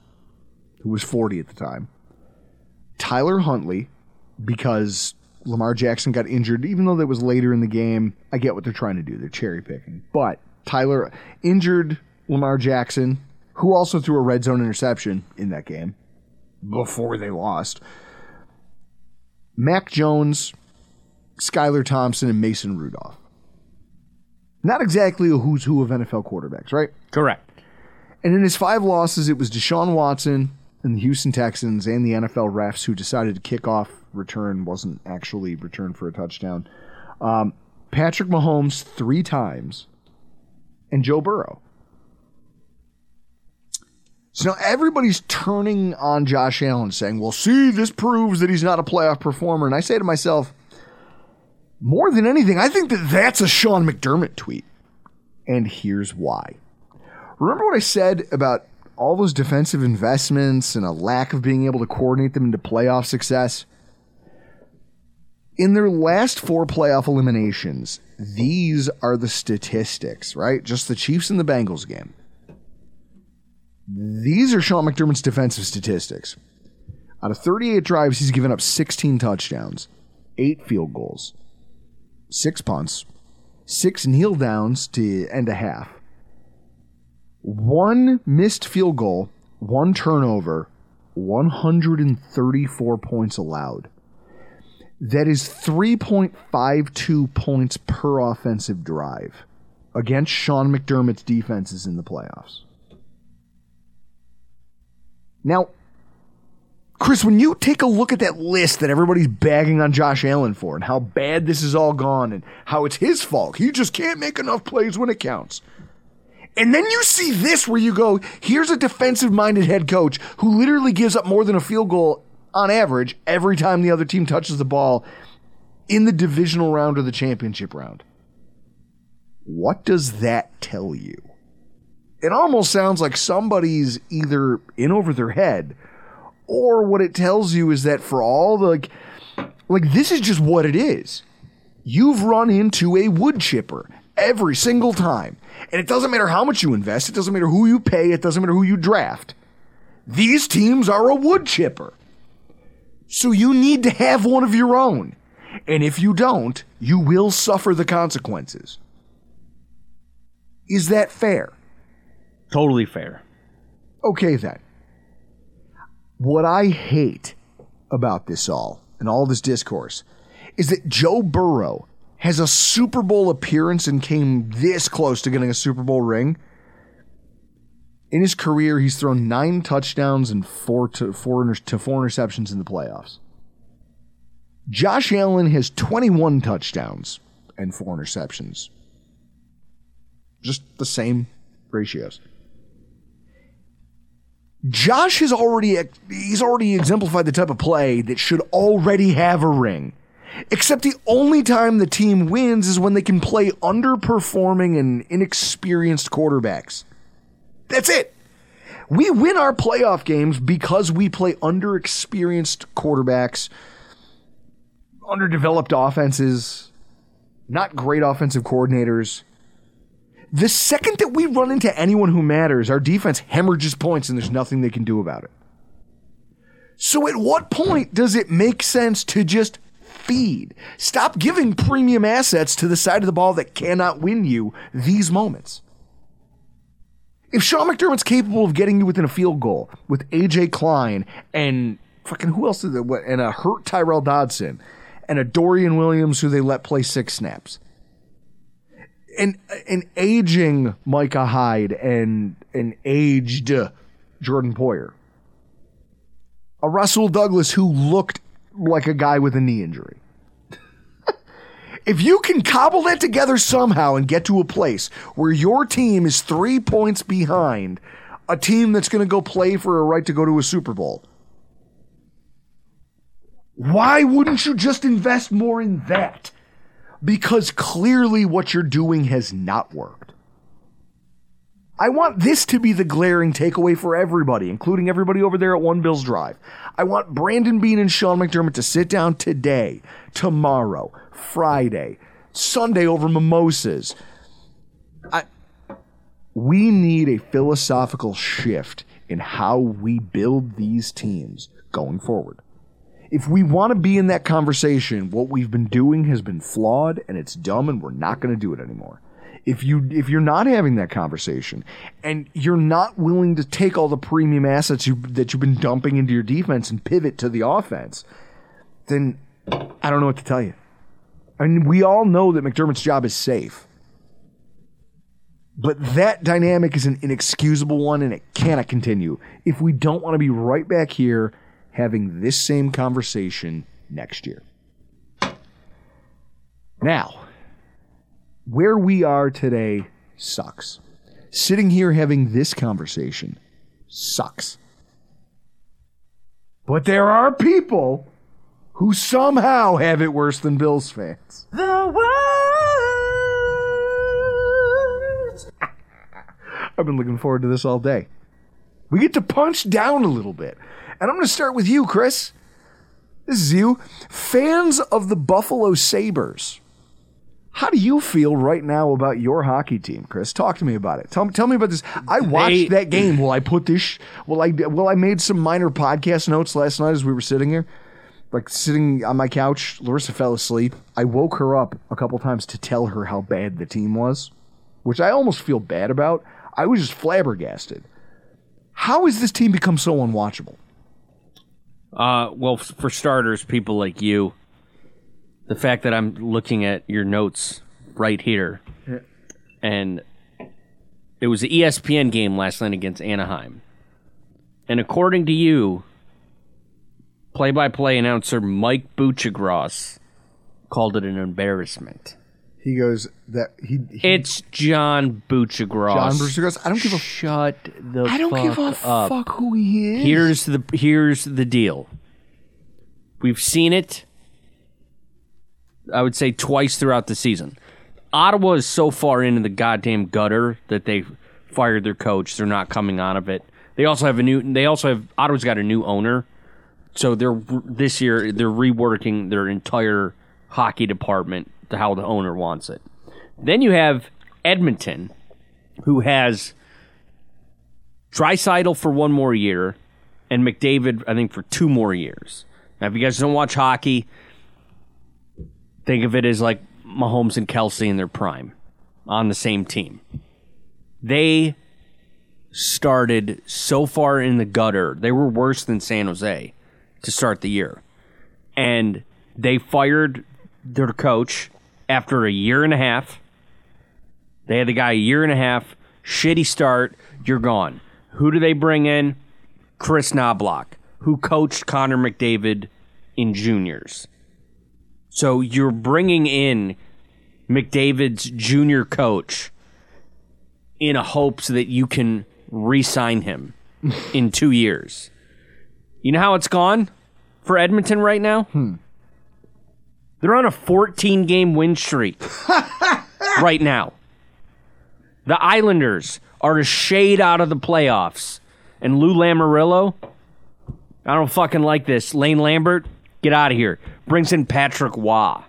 C: who was forty at the time, Tyler Huntley, because Lamar Jackson got injured, even though that was later in the game. I get what they're trying to do. They're cherry picking. But Tyler injured Lamar Jackson, who also threw a red zone interception in that game before they lost. Mac Jones, Skylar Thompson, and Mason Rudolph. Not exactly a who's who of NFL quarterbacks, right?
D: Correct.
C: And in his five losses, it was Deshaun Watson and the Houston Texans and the NFL refs who decided to kick off return wasn't actually returned for a touchdown. Um, Patrick Mahomes three times, and Joe Burrow. So now everybody's turning on Josh Allen, saying, "Well, see, this proves that he's not a playoff performer." And I say to myself, more than anything, I think that that's a Sean McDermott tweet, and here's why. Remember what I said about all those defensive investments and a lack of being able to coordinate them into playoff success? In their last four playoff eliminations, these are the statistics, right? Just the Chiefs and the Bengals game. These are Sean McDermott's defensive statistics. Out of 38 drives, he's given up 16 touchdowns, eight field goals, six punts, six kneel downs to end a half, one missed field goal, one turnover, 134 points allowed. That is 3.52 points per offensive drive against Sean McDermott's defenses in the playoffs. Now, Chris, when you take a look at that list that everybody's bagging on Josh Allen for and how bad this has all gone and how it's his fault, he just can't make enough plays when it counts. And then you see this where you go, here's a defensive minded head coach who literally gives up more than a field goal on average every time the other team touches the ball in the divisional round or the championship round. What does that tell you? It almost sounds like somebody's either in over their head or what it tells you is that for all the like, like this is just what it is. You've run into a wood chipper every single time. And it doesn't matter how much you invest, it doesn't matter who you pay, it doesn't matter who you draft. These teams are a wood chipper. So you need to have one of your own. And if you don't, you will suffer the consequences. Is that fair?
D: Totally fair.
C: Okay, then. What I hate about this all and all this discourse is that Joe Burrow has a Super Bowl appearance and came this close to getting a Super Bowl ring. In his career, he's thrown nine touchdowns and four to four, to four interceptions in the playoffs. Josh Allen has 21 touchdowns and four interceptions. Just the same ratios. Josh has already he's already exemplified the type of play that should already have a ring. Except the only time the team wins is when they can play underperforming and inexperienced quarterbacks. That's it. We win our playoff games because we play underexperienced quarterbacks, underdeveloped offenses, not great offensive coordinators. The second that we run into anyone who matters, our defense hemorrhages points and there's nothing they can do about it. So, at what point does it make sense to just feed? Stop giving premium assets to the side of the ball that cannot win you these moments. If Sean McDermott's capable of getting you within a field goal with AJ Klein and fucking who else did that? And a hurt Tyrel Dodson and a Dorian Williams who they let play six snaps. And an aging Micah Hyde and an aged Jordan Poyer. A Rasul Douglas who looked like a guy with a knee injury. if you can cobble that together somehow and get to a place where your team is three points behind a team that's going to go play for a right to go to a Super Bowl, why wouldn't you just invest more in that? Because clearly what you're doing has not worked. I want this to be the glaring takeaway for everybody, including everybody over there at One Bills Drive. I want Brandon Beane and Sean McDermott to sit down today, tomorrow, Friday, Sunday over mimosas. I, we need a philosophical shift in how we build these teams going forward. If we want to be in that conversation, what we've been doing has been flawed and it's dumb and we're not going to do it anymore. If you if you're not having that conversation and you're not willing to take all the premium assets you, that you've been dumping into your defense and pivot to the offense, then I don't know what to tell you. I mean, we all know that McDermott's job is safe. But that dynamic is an inexcusable one and it cannot continue if we don't want to be right back here having this same conversation next year. Now, where we are today sucks. Sitting here having this conversation sucks. But there are people who somehow have it worse than Bills fans.
E: The words.
C: I've been looking forward to this all day. We get to punch down a little bit. And I'm going to start with you, Chris. This is you. Fans of the Buffalo Sabres. How do you feel right now about your hockey team, Chris? Talk to me about it. Tell me, tell me about this. I watched
D: They-
C: that game. Well, I put this. Well, I well, I made some minor podcast notes last night as we were sitting here, like sitting on my couch. Larissa fell asleep. I woke her up a couple times to tell her how bad the team was, which I almost feel bad about. I was just flabbergasted. How has this team become so unwatchable?
D: Uh, well, for starters, people like you, the fact that I'm looking at your notes right here, and it was the ESPN game last night against Anaheim, and according to you, play-by-play announcer Mike Buccigross called it an embarrassment.
C: He goes that he. he
D: It's John Buccigross.
C: John Buccigross? I don't give a-
D: shut the.
C: I don't give a
D: up.
C: fuck who he is.
D: Here's the here's the deal. We've seen it. I would say twice throughout the season. Ottawa is so far into the goddamn gutter that they fired their coach. They're not coming out of it. They also have a new. They also have Ottawa's got a new owner, so they're this year they're reworking their entire hockey department to how the owner wants it. Then you have Edmonton, who has Draisaitl for one more year, and McDavid, I think, for two more years. Now, if you guys don't watch hockey, think of it as like Mahomes and Kelce in their prime on the same team. They started so far in the gutter, they were worse than San Jose to start the year. And they fired their coach after a year and a half. They had the guy a year and a half, shitty start, you're gone. Who do they bring in? Kris Knoblauch, who coached Connor McDavid in juniors. So you're bringing in McDavid's junior coach in a hopes that you can re-sign him in two years. You know how it's gone for Edmonton right now? Hmm. They're on a 14 game win streak right now. The Islanders are a shade out of the playoffs, And Lou Lamoriello, I don't fucking like this. Lane Lambert, get out of here. Brings in Patrick Roy.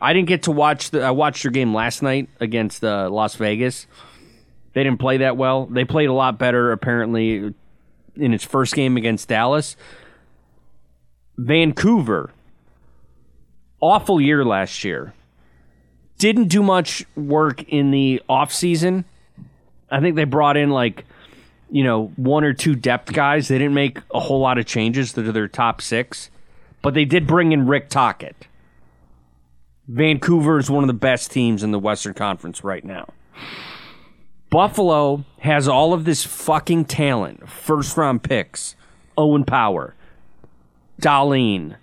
D: I didn't get to watch the. I watched your game last night against uh, Las Vegas. They didn't play that well. They played a lot better apparently in its first game against Dallas. Vancouver, awful year last year. Didn't do much work in the offseason. I think they brought in like, you know, one or two depth guys. They didn't make a whole lot of changes to their top six, but they did bring in Rick Tocchet. Vancouver is one of the best teams in the Western Conference right now. Buffalo has all of this fucking talent, first round picks, Owen Power, Dahlin,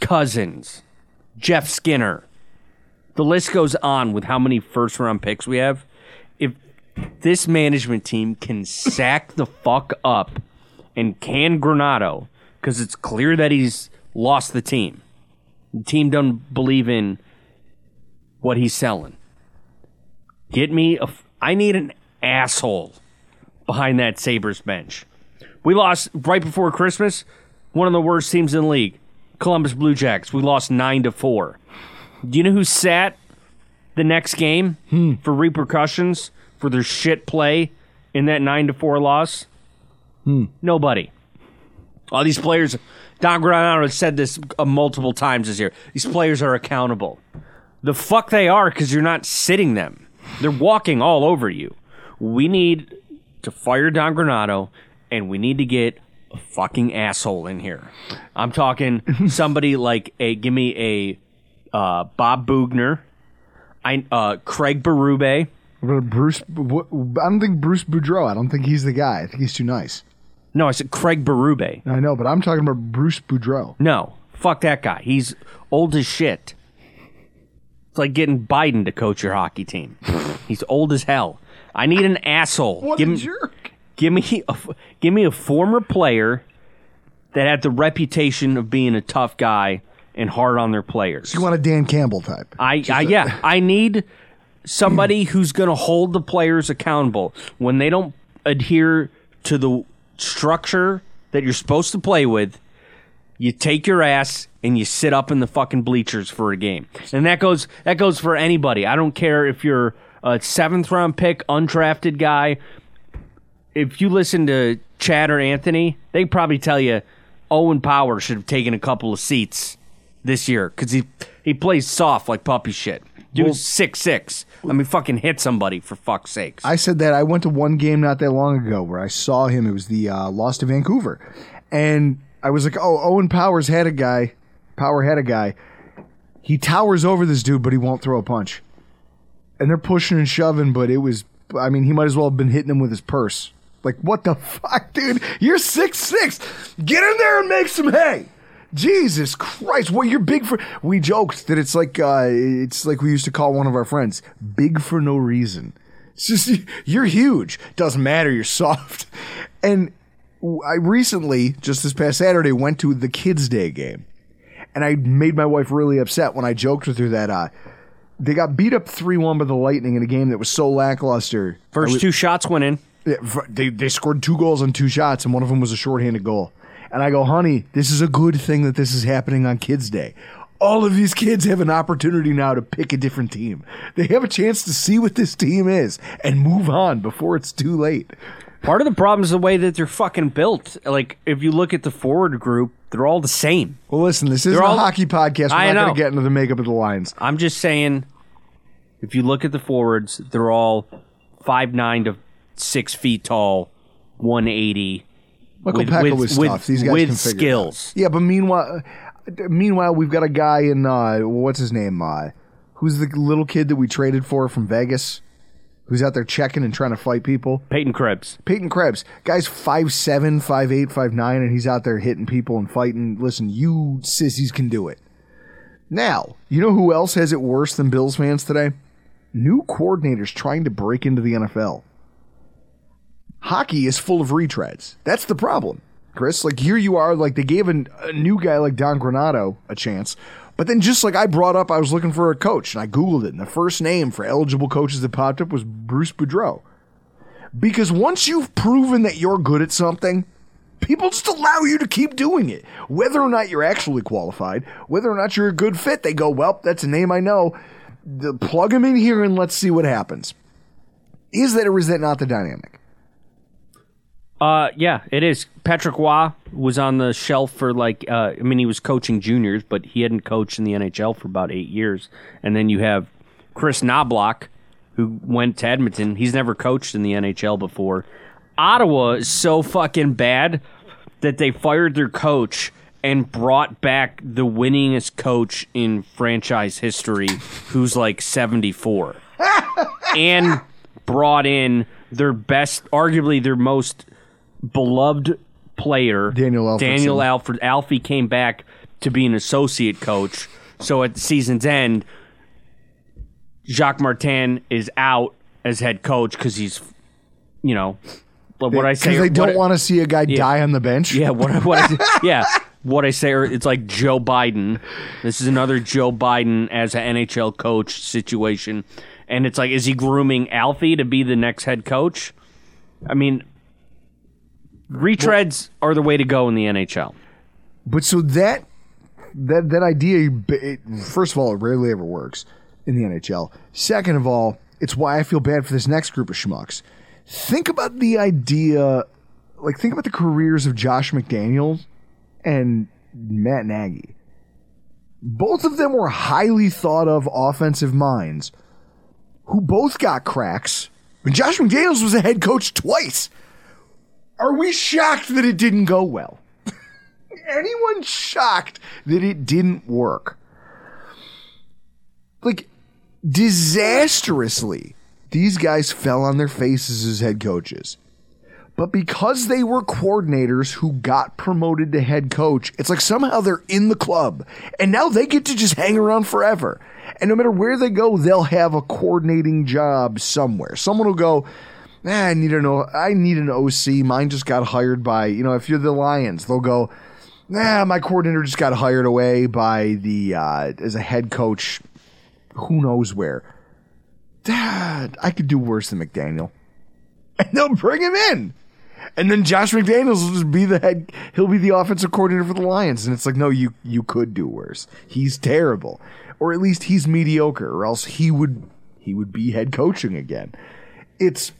D: Cozens, Jeff Skinner. The list goes on with how many first round picks we have. If this management team can sack the fuck up and can Granato, because it's clear that he's lost the team. The team doesn't believe in what he's selling. Get me a. I need an asshole behind that Sabres bench. We lost right before Christmas. One of the worst teams in the league, Columbus Blue Jackets. We lost nine to four. Do you know who sat the next game for repercussions for their shit play in that nine to four loss? Nobody. All these players, Don Granato has said this uh, multiple times this year. These players are accountable. The fuck they are because you're not sitting them. They're walking all over you. We need to fire Don Granato and we need to get fucking asshole in here. I'm talking somebody like a give me a uh, Bob Boughner, I uh, Craig Berube.
C: Bruce, I don't think Bruce Boudreau. I don't think he's the guy. I think he's too nice.
D: No, I said Craig Berube.
C: I know, but I'm talking about Bruce Boudreau.
D: No, fuck that guy. He's old as shit. It's like getting Biden to coach your hockey team. He's old as hell. I need an asshole.
C: What
D: give
C: a
D: me,
C: jerk!
D: Give me a give me a former player that had the reputation of being a tough guy and hard on their players.
C: You want a Dan Campbell type?
D: I, I yeah, I need somebody who's going to hold the players accountable when they don't adhere to the structure that you're supposed to play with. You take your ass and you sit up in the fucking bleachers for a game, and that goes that goes for anybody. I don't care if you're a seventh round pick, undrafted guy. If you listen to Chad or Anthony, they probably tell you Owen Power should have taken a couple of seats this year because he he plays soft like puppy shit. Dude's six six. Let me fucking hit somebody for fuck's sakes.
C: I said that I went to one game not that long ago where I saw him. It was the uh, loss to Vancouver, and I was like, "Oh, Owen Powers had a guy. Power had a guy. He towers over this dude, but he won't throw a punch." And they're pushing and shoving, but it was. I mean, he might as well have been hitting him with his purse. Like, what the fuck, dude? You're six six. Get in there and make some hay. Jesus Christ! Well, you're big for. We joked that it's like uh, it's like we used to call one of our friends big for no reason. It's just you're huge. Doesn't matter. You're soft. And I recently, just this past Saturday, went to the Kids Day game, and I made my wife really upset when I joked with her that uh, they got beat up three one by the Lightning in a game that was so lackluster.
D: First two shots went in.
C: They they scored two goals on two shots, and one of them was a shorthanded goal. And I go, honey, this is a good thing that this is happening on Kids Day. All of these kids have an opportunity now to pick a different team. They have a chance to see what this team is and move on before it's too late.
D: Part of the problem is the way that they're fucking built. Like if you look at the forward group, they're all the same.
C: Well, listen, this isn't
D: They're
C: a
D: all-
C: hockey podcast. We're
D: I
C: not going to get into the makeup of the lines.
D: I'm just saying, if you look at the forwards, they're all five nine to six feet tall, one eighty.
C: Michael
D: with, with,
C: was
D: with,
C: tough. These guys
D: with
C: can figure it out.
D: skills.
C: Yeah, but meanwhile, meanwhile, we've got a guy in uh, what's his name? Uh, who's the little kid that we traded for from Vegas? Who's out there checking and trying to fight people?
D: Peyton Krebs.
C: Peyton Krebs, guy's 5'7", 5'8", 5'9", and he's out there hitting people and fighting. Listen, you sissies can do it. Now, you know who else has it worse than Bills fans today? New coordinators trying to break into the NFL. Hockey is full of retreads. That's the problem, Chris. Like here you are, like they gave an, a new guy like Don Granato a chance, but then just like I brought up, I was looking for a coach and I googled it, and the first name for eligible coaches that popped up was Bruce Boudreau. Because once you've proven that you're good at something, people just allow you to keep doing it. Whether or not you're actually qualified, whether or not you're a good fit, they go, well, that's a name I know. Plug him in here and let's see what happens. Is that or is that not the dynamic?
D: Uh, yeah, it is. Patrick Roy was on the shelf for like, uh, I mean, he was coaching juniors, but he hadn't coached in the NHL for about eight years. And then you have Kris Knoblauch, who went to Edmonton. He's never coached in the NHL before. Ottawa is so fucking bad that they fired their coach and brought back the winningest coach in franchise history, who's like 74. and brought in their best, arguably their most beloved player,
C: Daniel Alfredsson.
D: Daniel Alfred. Alfie came back to be an associate coach. So at the season's end, Jacques Martin is out as head coach because he's, you know, but what I say.
C: They don't want to see a guy die on the bench.
D: yeah, what, what I, yeah, what I say, or it's like Joe Biden. This is another Joe Biden as an NHL coach situation, and it's like, is he grooming Alfie to be the next head coach? I mean, retreads are the way to go in the NHL.
C: But so that that that idea, it, first of all, it rarely ever works in the NHL. Second of all, it's why I feel bad for this next group of schmucks. Think about the idea, like think about the careers of Josh McDaniels and Matt Nagy. Both of them were highly thought of offensive minds who both got cracks. And Josh McDaniels was a head coach twice. Are we shocked that it didn't go well? anyone shocked that it didn't work? Like, disastrously, these guys fell on their faces as head coaches. But because they were coordinators who got promoted to head coach, it's like somehow they're in the club and now they get to just hang around forever. And no matter where they go, they'll have a coordinating job somewhere. Someone will go, I need an O- I need an OC. Mine just got hired by, you know, if you're the Lions, they'll go, Nah, my coordinator just got hired away by the uh, as a head coach. Who knows where? Dad, I could do worse than McDaniel, and they'll bring him in. And then Josh McDaniels will just be the head. He'll be the offensive coordinator for the Lions, and it's like, no, you you could do worse. He's terrible, or at least he's mediocre, or else he would he would be head coaching again. It's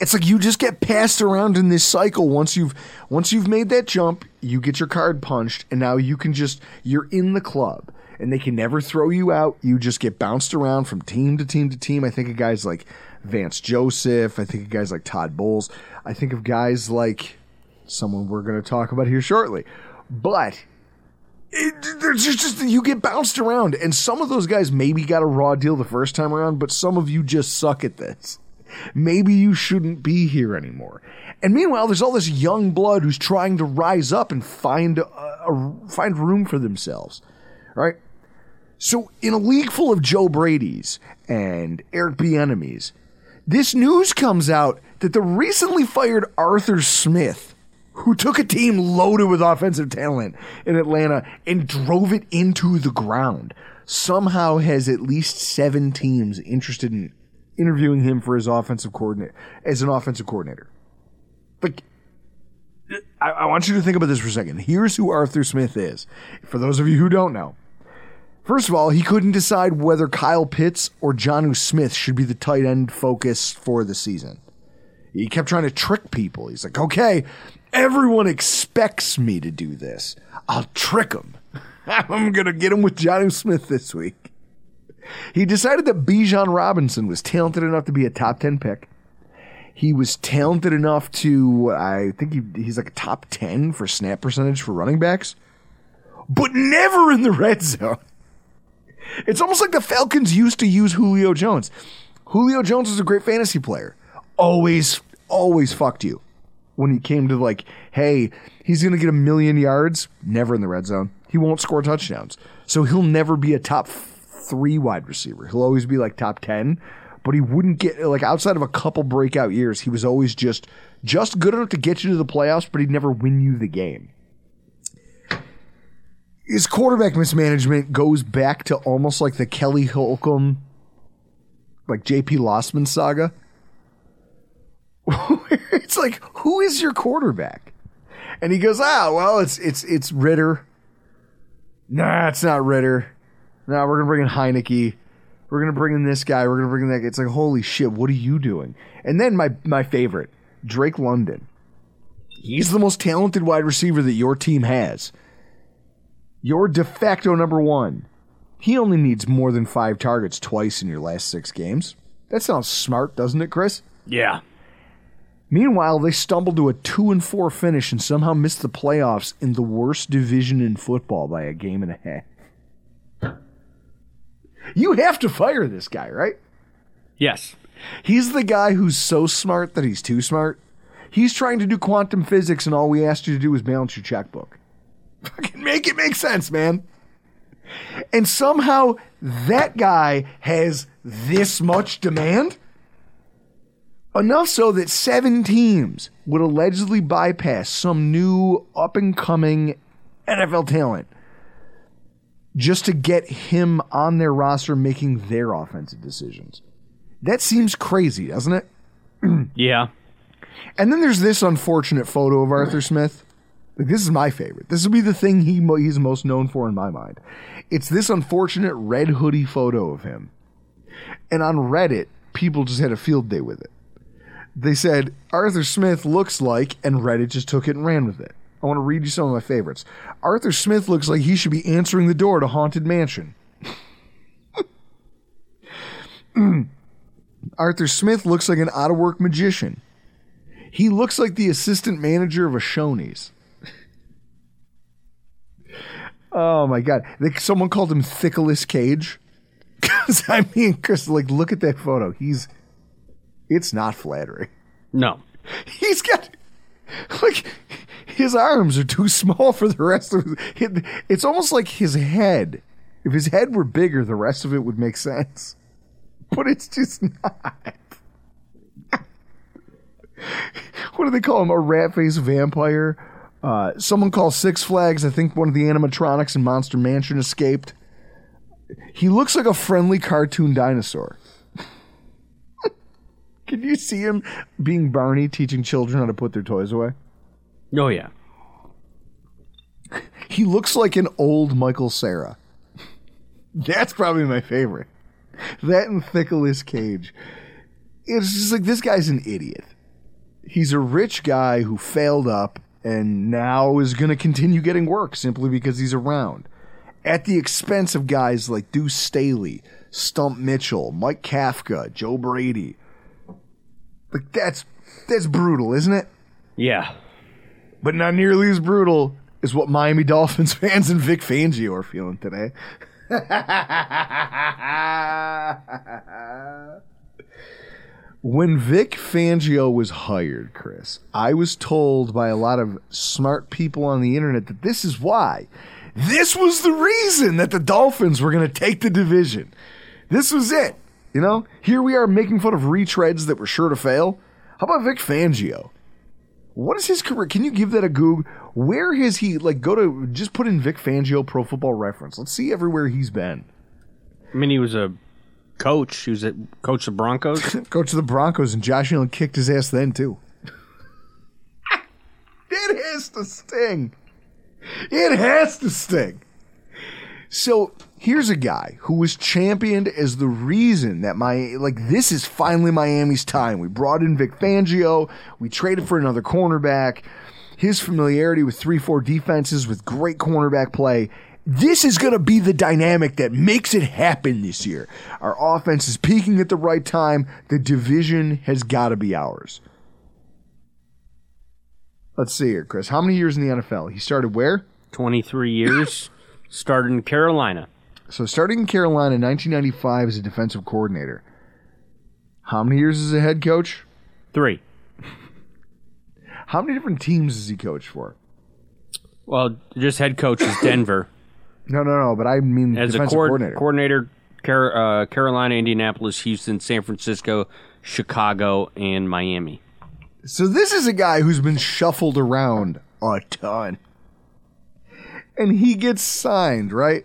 C: it's like you just get passed around in this cycle. Once you've once you've made that jump you get your card punched and now you can just you're in the club and they can never throw you out. You just get bounced around from team to team to team. I think of guys like vance joseph. I think of guys like todd bowles. I think of guys like someone we're going to talk about here shortly. But it, there's just, just you get bounced around and some of those guys maybe got a raw deal the first time around but some of you just suck at this maybe you shouldn't be here anymore. And meanwhile, there's all this young blood who's trying to rise up and find a, a, find room for themselves, right? So, in a league full of Joe Brady's and Eric Bieniemys, this news comes out that the recently fired Arthur Smith, who took a team loaded with offensive talent in Atlanta and drove it into the ground, somehow has at least seven teams interested in interviewing him for his offensive coordinator as an offensive coordinator. Like, I, I want you to think about this for a second. Here's who Arthur Smith is. For those of you who don't know, first of all, he couldn't decide whether Kyle Pitts or Jonnu Smith should be the tight end focus for the season. He kept trying to trick people. He's like, okay, everyone expects me to do this. I'll trick them. I'm going to get him with Jonnu Smith this week. He decided that Bijan Robinson was talented enough to be a top 10 pick. He was talented enough to, I think he, he's like a top 10 for snap percentage for running backs, but never in the red zone. It's almost like the Falcons used to use Julio Jones. Julio Jones was a great fantasy player. Always, always fucked you. When he came to like, hey, he's going to get a million yards, never in the red zone. He won't score touchdowns. So he'll never be a top three wide receiver. He'll always be like top 10, but he wouldn't get like outside of a couple breakout years, he was always just just good enough to get you to the playoffs, but he'd never win you the game. His quarterback mismanagement goes back to almost like the Kelly Holcomb, like JP Losman saga, it's like, who is your quarterback? And he goes, ah, well, it's it's it's Ridder. Nah, it's not Ridder. Nah, we're gonna bring in Heinicke. We're gonna bring in this guy. We're gonna bring in that. Guy. It's like, holy shit, what are you doing? And then my my favorite, Drake London. He's the most talented wide receiver that your team has. Your de facto number one. He only needs more than five targets twice in your last six games. That sounds smart, doesn't it, Chris?
D: Yeah.
C: Meanwhile, they stumbled to a two and four finish and somehow missed the playoffs in the worst division in football by a game and a half. You have to fire this guy, right?
D: Yes.
C: He's the guy who's so smart that he's too smart. He's trying to do quantum physics, and all we asked you to do is balance your checkbook. Fucking make it make sense, man. And somehow that guy has this much demand? Enough so that seven teams would allegedly bypass some new up and coming NFL talent just to get him on their roster making their offensive decisions. That seems crazy, doesn't it?
D: Yeah.
C: And then there's this unfortunate photo of Arthur Smith. Like, this is my favorite. This will be the thing he mo- he's most known for in my mind. It's this unfortunate red hoodie photo of him. And on Reddit, people just had a field day with it. They said Arthur Smith looks like, and Reddit just took it and ran with it. I want to read you some of my favorites. Arthur Smith looks like he should be answering the door to Haunted Mansion. Arthur Smith looks like an out of work magician. He looks like the assistant manager of a Shoney's. oh my god! Someone called him Thickless Cage. Because I mean, Chris, like, look at that photo. He's, it's not flattering.
D: No.
C: He's got, like, his arms are too small for the rest of it. It's almost like his head. If his head were bigger, the rest of it would make sense. But it's just not. what do they call him? A rat face vampire? Uh, someone called Six Flags. I think one of the animatronics in Monster Mansion escaped. He looks like a friendly cartoon dinosaur. Can you see him being Barney teaching children how to put their toys away?
D: Oh, yeah.
C: He looks like an old Michael Cera. That's probably my favorite. That and Thickless Cage. It's just like this guy's an idiot. He's a rich guy who failed up and now is going to continue getting work simply because he's around. At the expense of guys like Deuce Staley, Stump Mitchell, Mike Kafka, Joe Brady. Like that's that's brutal, isn't it?
D: Yeah.
C: But not nearly as brutal as what Miami Dolphins fans and Vic Fangio are feeling today. when Vic Fangio was hired, Chris, I was told by a lot of smart people on the internet that this is why. This was the reason that the Dolphins were going to take the division. This was it. You know, here we are making fun of retreads that were sure to fail. How about Vic Fangio? What is his career? Can you give that a Goog? Where has he, like, go to, just put in Vic Fangio Pro Football Reference. Let's see everywhere he's been.
D: I mean, he was a coach. He was a coach of the Broncos.
C: Coach of the Broncos, and Josh Allen kicked his ass then, too. it has to sting. It has to sting. So here's a guy who was championed as the reason that my like this is finally Miami's time. We brought in Vic Fangio. We traded for another cornerback. His familiarity with three four defenses with great cornerback play. This is going to be the dynamic that makes it happen this year. Our offense is peaking at the right time. The division has got to be ours. Let's see here, Chris. How many years in the NFL? He started where?
D: 23 years. Started in Carolina.
C: So starting in Carolina in 1995 as a defensive coordinator. How many years as a head coach?
D: Three.
C: How many different teams has he coached for?
D: Well, just head coach is Denver.
C: No, no, no. But I mean
D: As a
C: defensive coordinator.
D: coordinator, Car- uh, Carolina, Indianapolis, Houston, San Francisco, Chicago, and Miami.
C: So this is a guy who's been shuffled around a ton. And he gets signed, right?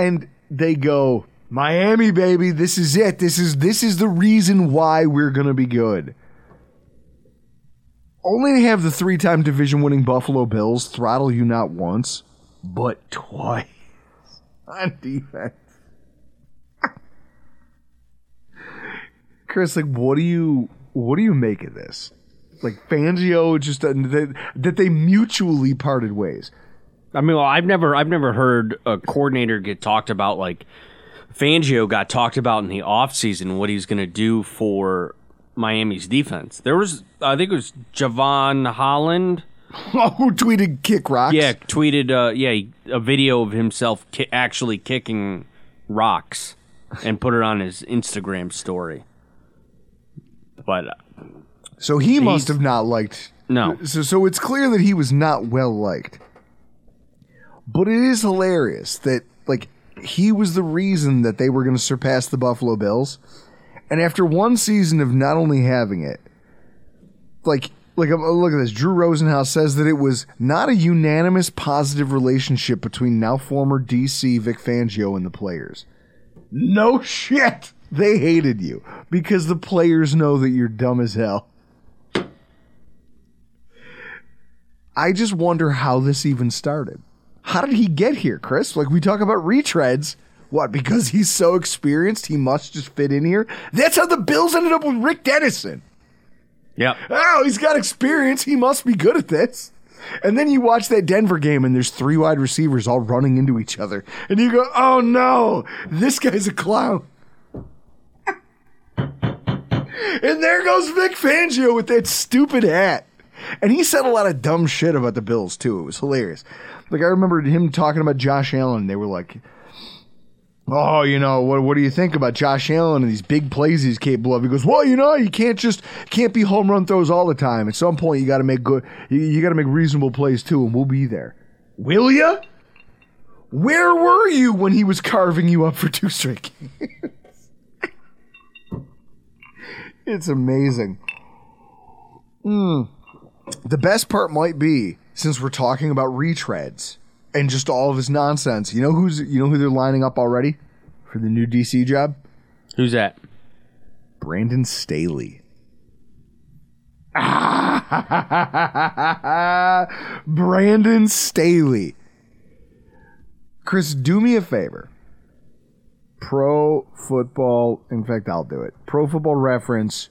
C: And they go, Miami baby, this is it. This is this is the reason why we're to be good. only to have the three time division winning Buffalo Bills throttle you not once, but twice on defense. Chris, like, what do you what do you make of this? Like Fangio just uh, that, that they mutually parted ways.
D: I mean, well, I've never, I've never heard a coordinator get talked about like Fangio got talked about in the offseason, what he's going to do for Miami's defense. There was, I think it was Jevon Holland.
C: Oh, who tweeted kick rocks?
D: Yeah, tweeted, uh, yeah, a video of himself ki- actually kicking rocks and put it on his Instagram story. But uh,
C: So he must have not liked.
D: no,
C: So, so it's clear that he was not well liked. But it is hilarious that like he was the reason that they were going to surpass the Buffalo Bills, and after one season of not only having it, like like uh, look at this, Drew Rosenhaus says that it was not a unanimous positive relationship between now former DC Vic Fangio and the players. No shit. They hated you because the players know that you're dumb as hell. I just wonder how this even started. How did he get here, Chris? Like we talk about retreads. What, because he's so experienced, he must just fit in here? That's how the Bills ended up with Rick Dennison.
D: yep.
C: Oh, he's got experience. He must be good at this. And then you watch that Denver game and there's three wide receivers all running into each other. And you go, oh no, this guy's a clown. and there goes Vic Fangio with that stupid hat. And he said a lot of dumb shit about the Bills too. It was hilarious. Like I remember him talking about Josh Allen. They were like, "Oh, you know what? What do you think about Josh Allen and these big plays he's capable of?" He goes, "Well, you know, you can't just can't be home run throws all the time. At some point, you got to make good. You, you got to make reasonable plays too, and we'll be there. Will ya? Where were you when he was carving you up for two straight it's amazing. Hmm. The best part might be since we're talking about retreads and just all of his nonsense. You know who's you know who they're lining up already for the new DC job?
D: Who's that?
C: Brandon Staley. Brandon Staley. Chris, do me a favor. Pro football, in fact, I'll do it. Pro football reference,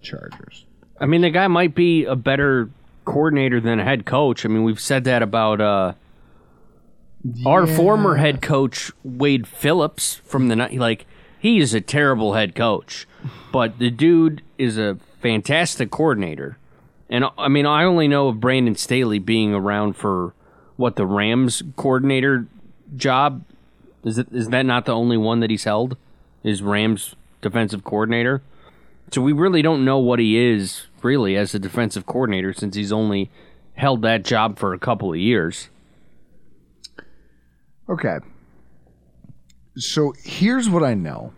C: Chargers.
D: I mean, the guy might be a better coordinator than a head coach. I mean, we've said that about uh, our former head coach Wade Phillips from the ni- like. He is a terrible head coach, but the dude is a fantastic coordinator. And I mean, I only know of Brandon Staley being around for what the Rams coordinator job is. It is that not the only one that he's held? Is Rams defensive coordinator? So we really don't know what he is really as a defensive coordinator since he's only held that job for a couple of years.
C: Okay. So here's what I know.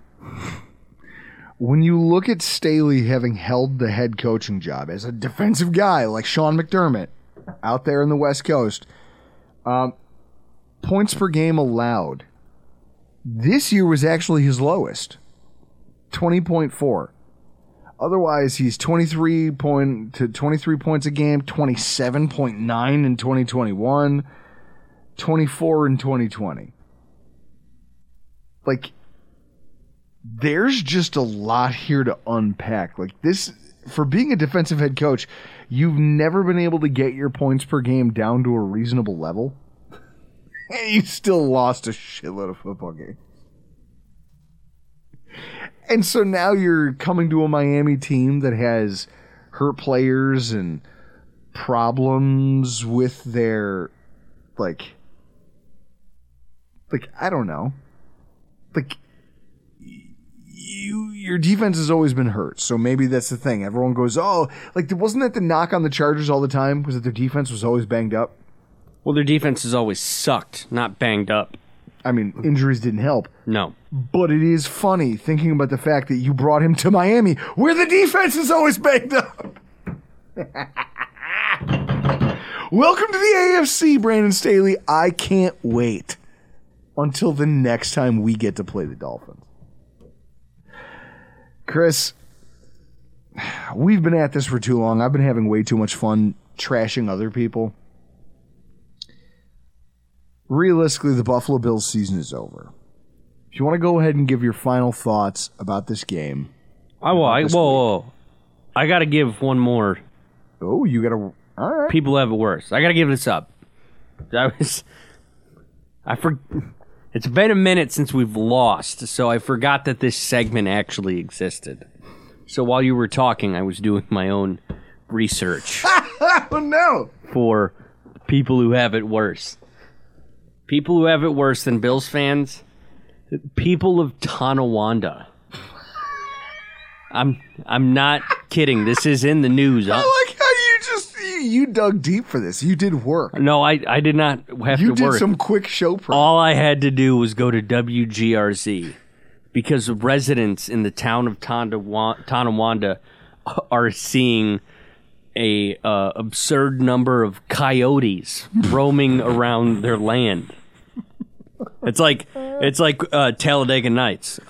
C: When you look at Staley having held the head coaching job as a defensive guy like Sean McDermott out there in the West Coast, um, points per game allowed this year was actually his lowest 20.4. Otherwise, he's 23 point to 23 points a game, 27.9 in 2021, 24 in 2020 like there's just a lot here to unpack. Like this for being a defensive head coach, you've never been able to get your points per game down to a reasonable level. And you still lost a shitload of football games. And so now you're coming to a Miami team that has hurt players and problems with their like like I don't know. Like you your defense has always been hurt so maybe that's the thing. Everyone goes oh like wasn't that the knock on the chargers all the time was that their defense was always banged up?
D: Well, their defense has always sucked, not banged up.
C: I mean injuries didn't help
D: No.
C: but it is funny thinking about the fact that you brought him to miami where the defense is always banged up welcome to the afc brandon staley i can't wait until the next time we get to play the dolphins chris we've been at this for too long. I've been having way too much fun trashing other people. Realistically, the Buffalo Bills season is over. If you want to go ahead and give your final thoughts about this game,
D: I will. I, whoa, whoa. I got to give one more.
C: oh, you got to. All right.
D: People have it worse. I got to give this up. I was. I for. It's been a minute since we've lost, so I forgot that this segment actually existed. So while you were talking, I was doing my own research
C: Oh no!
D: for people who have it worse. People who have it worse than Bills fans. People of Tonawanda. I'm I'm not kidding. This is in the news.
C: I like how you just you, you dug deep for this. You did work.
D: No, I I did not have
C: You
D: to
C: did
D: work.
C: some quick show prep.
D: All I had to do was go to WGRZ because residents in the town of Tonawanda are seeing a uh, absurd number of coyotes roaming around their land. It's like it's like uh, Talladega Nights.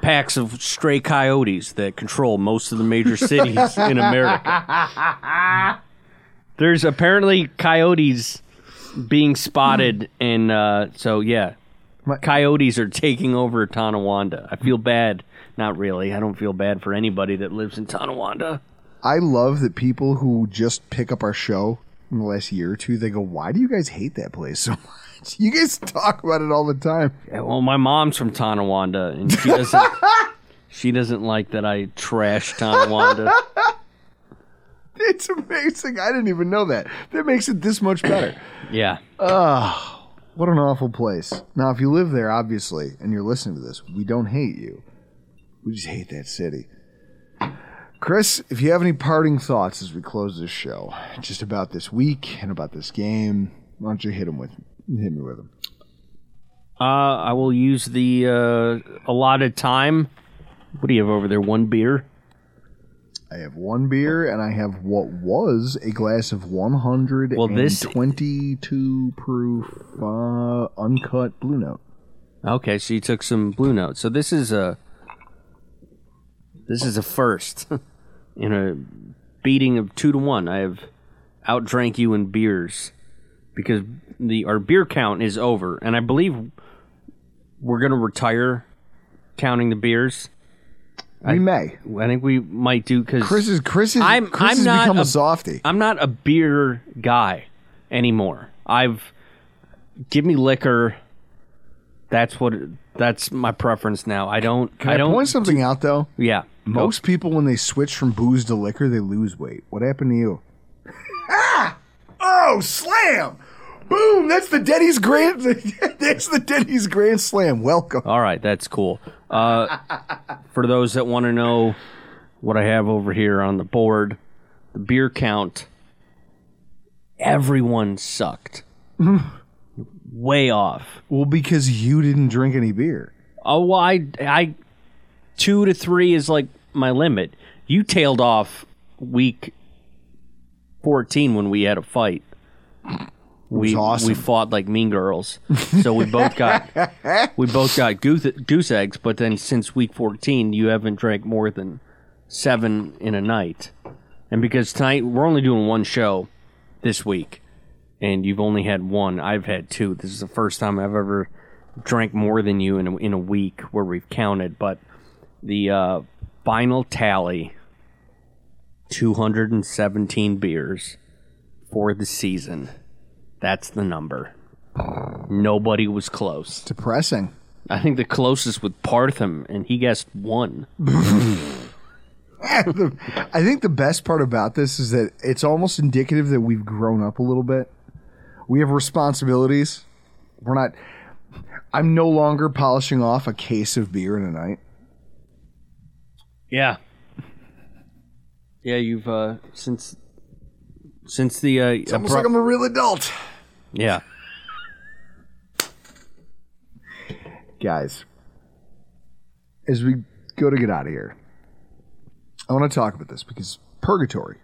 D: Packs of stray coyotes that control most of the major cities in America. There's apparently coyotes being spotted, and uh, so yeah, coyotes are taking over Tonawanda. I feel bad. Not really. I don't feel bad for anybody that lives in Tonawanda.
C: I love that people who just pick up our show in the last year or two, they go, "Why do you guys hate that place so much?" You guys talk about it all the time.
D: Yeah, well, my mom's from Tonawanda, and she doesn't. she doesn't like that I trash Tonawanda.
C: It's amazing. I didn't even know that. That makes it this much better.
D: Yeah.
C: Oh, What an awful place. Now, if you live there, obviously, and you're listening to this, we don't hate you. We just hate that city. Chris, if you have any parting thoughts as we close this show, just about this week and about this game, why don't you hit them with hit me with them?
D: Uh, I will use the uh, allotted time. What do you have over there? One beer.
C: I have one beer and I have what was a glass of one hundred
D: Well, this-
C: 122 proof uh, uncut Blue Note.
D: Okay, so you took some blue notes. So this is a this is a first in a beating of two to one. I have outdrank you in beers because the our beer count is over, and I believe we're gonna retire counting the beers.
C: We may.
D: I think we might do because
C: Chris is Chris is
D: I'm-
C: Chris
D: I'm
C: has
D: not
C: become a,
D: a-
C: softie.
D: I'm not a beer guy anymore. I've give me liquor. That's what. That's my preference now. I don't.
C: Can I,
D: don't.
C: point something out though?
D: Yeah.
C: Most people, when they switch from booze to liquor, they lose weight. What happened to you? ah! Oh, slam! Boom! That's the Denny's Grand. That's the Denny's Grand Slam. Welcome.
D: All right, that's cool. Uh, for those that want to know what I have over here on the board, the beer count. Everyone sucked. Way off.
C: Well, because you didn't drink any beer.
D: Oh, well, I, I, two to three is like my limit. You tailed off week fourteen when we had a fight. We
C: awesome.
D: we fought like mean girls, so we both got we both got goose, goose eggs. But then since week fourteen, you haven't drank more than seven in a night, and because tonight we're only doing one show this week, and you've only had one, I've had two. This is the first time I've ever drank more than you in a, in a week where we've counted. But the uh, final tally: two hundred and seventeen beers for the season. That's the number. Nobody was close.
C: Depressing.
D: I think the closest was Partham, and he guessed one.
C: I think the best part about this is that it's almost indicative that we've grown up a little bit. We have responsibilities. We're not. I'm no longer polishing off a case of beer in a night.
D: Yeah. Yeah, you've uh since since the uh
C: It's almost like I'm a real adult.
D: yeah.
C: guys, as we go to get out of here, I want to talk about this because purgatory,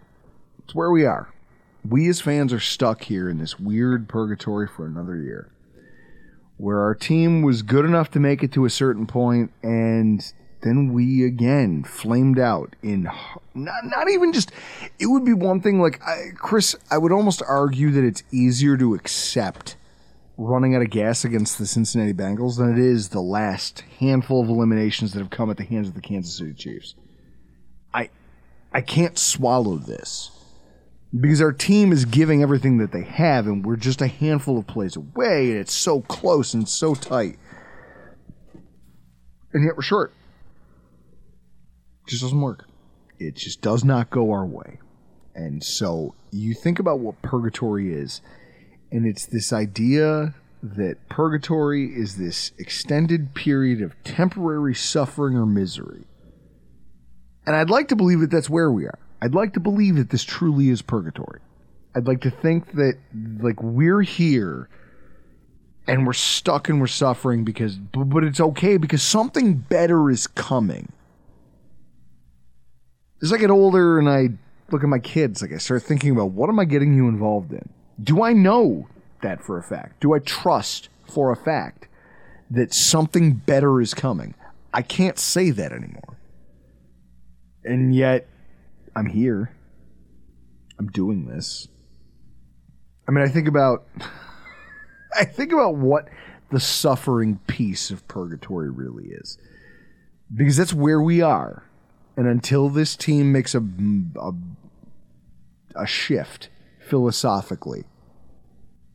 C: it's where we are. We as fans are stuck here in this weird purgatory for another year. Where our team was good enough to make it to a certain point, and then we again flamed out in not, not even just it would be one thing like I, chris i would almost argue that it's easier to accept running out of gas against the cincinnati bengals than it is the last handful of eliminations that have come at the hands of the kansas city chiefs. I i can't swallow this because our team is giving everything that they have and we're just a handful of plays away and it's so close and so tight. And yet we're short just doesn't work. It just does not go our way. And so you think about what purgatory is, and it's this idea that purgatory is this extended period of temporary suffering or misery. And I'd like to believe that that's where we are. I'd like to believe that this truly is purgatory. I'd like to think that like we're here and we're stuck and we're suffering because but, but it's okay because something better is coming as I get older and I look at my kids, like I start thinking about what am I getting you involved in? Do I know that for a fact? Do I trust for a fact that something better is coming? I can't say that anymore. And yet, I'm here. I'm doing this. I mean, I think about I think about what the suffering piece of purgatory really is. Because that's where we are. And until this team makes a, a, a shift philosophically,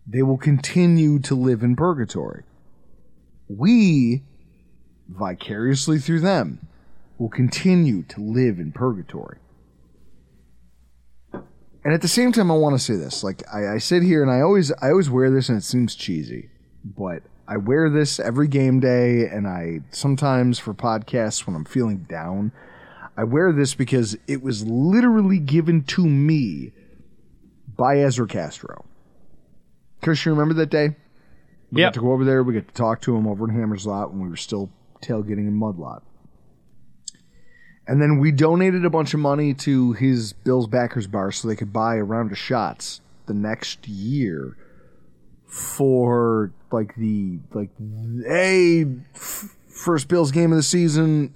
C: they will continue to live in purgatory. We, vicariously through them, will continue to live in purgatory. And at the same time, I want to say this: like I, I sit here and I always, I always wear this, and it seems cheesy, but I wear this every game day, and I sometimes for podcasts when I'm feeling down. I wear this because it was literally given to me by Ezra Castro. Chris, you remember that day? We
D: Yep.
C: got to go over there. We got to talk to him over in Hammer's Lot when we were still tailgating in Mud Lot. And then we donated a bunch of money to his Bills Backers Bar so they could buy a round of shots the next year for like the like hey f- first Bills game of the season.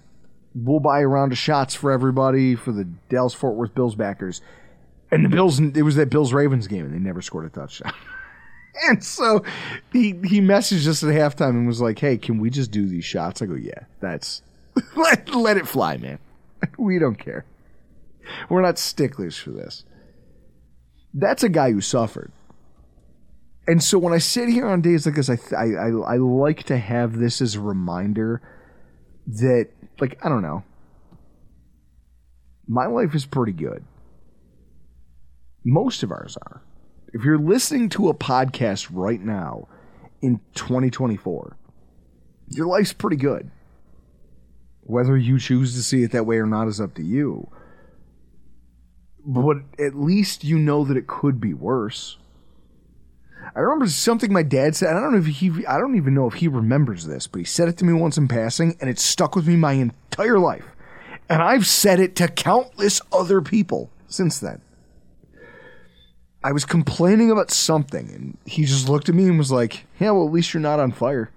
C: We'll buy a round of shots for everybody for the Dallas Fort Worth Bills backers. And the Bills, it was that Bills Ravens game, and they never scored a touchdown. and so he he messaged us at halftime and was like, "Hey, can we just do these shots?" I go, "Yeah, that's let let it fly, man. we don't care. We're not sticklers for this." That's a guy who suffered. And so when I sit here on days like this, I, I, I I like to have this as a reminder that, like, I don't know, my life is pretty good. Most of ours are. If you're listening to a podcast right now in 2024, your life's pretty good. Whether you choose to see it that way or not is up to you. But at least you know that it could be worse. I remember something my dad said. I don't know if he, I don't even know if he remembers this, but he said it to me once in passing, and it stuck with me my entire life. And I've said it to countless other people since then. I was complaining about something, and he just looked at me and was like, "Yeah, well, at least you're not on fire."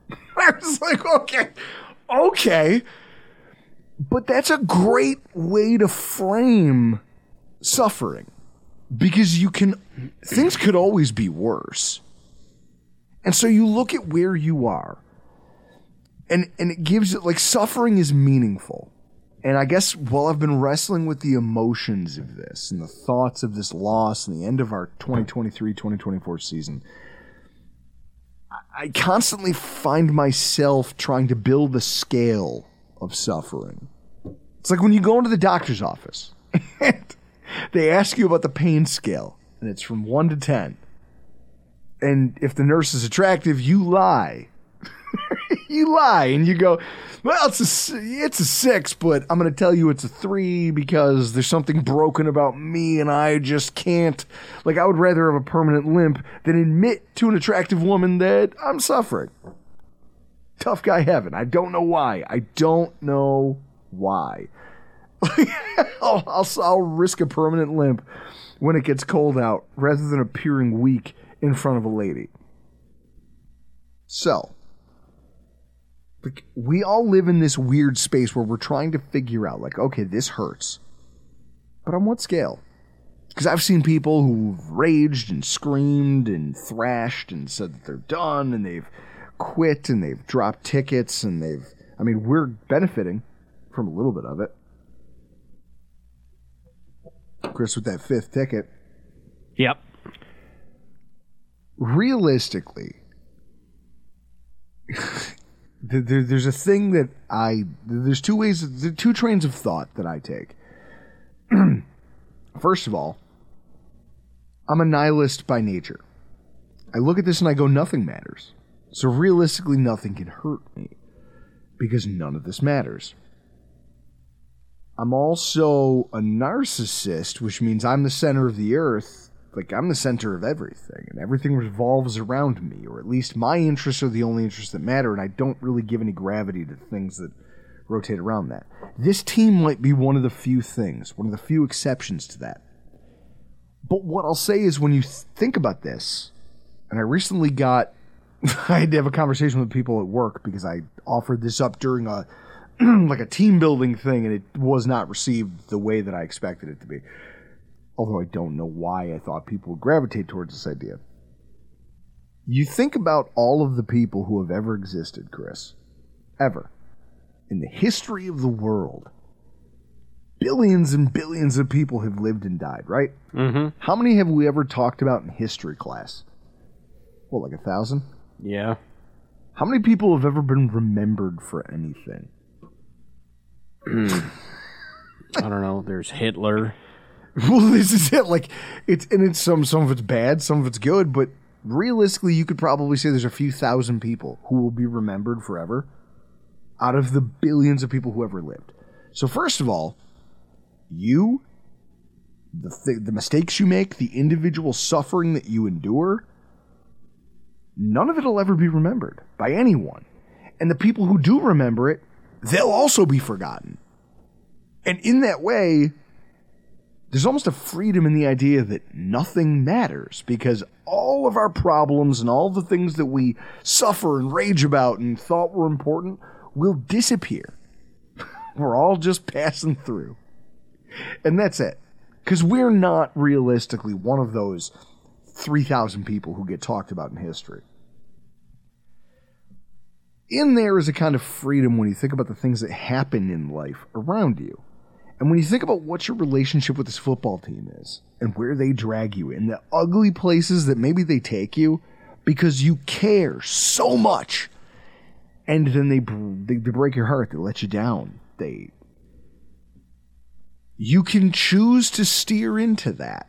C: I was like, "Okay, okay," but that's a great way to frame suffering because you can things could always be worse. And so you look at where you are and and it gives it like suffering is meaningful. And I guess while I've been wrestling with the emotions of this and the thoughts of this loss and the end of our 2023-2024 season, I- constantly find myself trying to build the scale of suffering. It's like when you go into the doctor's office and they ask you about the pain scale, and it's from 1 to 10. And if the nurse is attractive, you lie. you lie and you go, well, it's a, it's a six, but I'm going to tell you it's a three because there's something broken about me and I just can't. Like, I would rather have a permanent limp than admit to an attractive woman that I'm suffering. Tough guy heaven. I don't know why. I don't know why. I'll, I'll, I'll risk a permanent limp when it gets cold out rather than appearing weak in front of a lady. So, like we all live in this weird space where we're trying to figure out like okay this hurts. But on what scale? Because i've seen people who've raged and screamed and thrashed and said that they're done and they've quit and they've dropped tickets and they've i mean we're benefiting from a little bit of it chris with that fifth ticket
D: Yep.
C: realistically, there, there- there's a thing that I there's two ways, there two trains of thought that I take. First of all, I'm a nihilist by nature. I look at this and I go, nothing matters. So realistically, nothing can hurt me because none of this matters. I'm also a narcissist, which means I'm the center of the earth. Like, I'm the center of everything, and everything revolves around me, or at least my interests are the only interests that matter, and I don't really give any gravity to things that rotate around that. This team might be one of the few things, one of the few exceptions to that. But what I'll say is when you think about this, and I recently got I had to have a conversation with people at work because I offered this up during a like a team building thing and it was not received the way that I expected it to be. Although I don't know why I thought people would gravitate towards this idea. You think about all of the people who have ever existed, Chris. Ever. In the history of the world. Billions and billions of people have lived and died, right?
D: Mm-hmm.
C: How many have we ever talked about in history class? Well, like a thousand?
D: Yeah.
C: How many people have ever been remembered for anything?
D: I don't know. There's Hitler.
C: Well, this is it. Like it's and it's some some of it's bad, some of it's good, but realistically, you could probably say there's a few thousand people who will be remembered forever out of the billions of people who ever lived. So first of all, you, the th- the mistakes you make, the individual suffering that you endure, none of it will ever be remembered by anyone. And the people who do remember it, they'll also be forgotten. And in that way, there's almost a freedom in the idea that nothing matters because all of our problems and all the things that we suffer and rage about and thought were important will disappear. we're all just passing through. And that's it. Because we're not realistically one of those 3,000 people who get talked about in history. In there is a kind of freedom when you think about the things that happen in life around you. And when you think about what your relationship with this football team is and where they drag you and the ugly places that maybe they take you because you care so much and then they, they, they break your heart, they let you down, they. You can choose to steer into that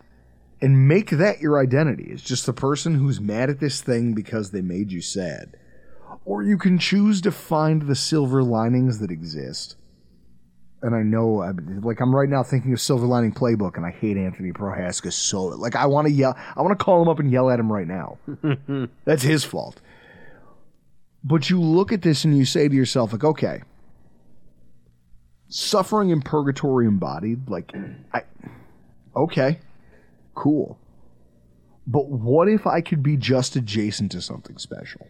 C: and make that your identity. It's just the person who's mad at this thing because they made you sad. Or you can choose to find the silver linings that exist and I know, like I'm right now thinking of Silver Lining Playbook, and I hate Anthony Prohaska so. Like I want to yell, I want to call him up and yell at him right now. That's his fault. But you look at this and you say to yourself, like, okay, suffering in purgatory embodied, like, I, okay, cool. But what if I could be just adjacent to something special?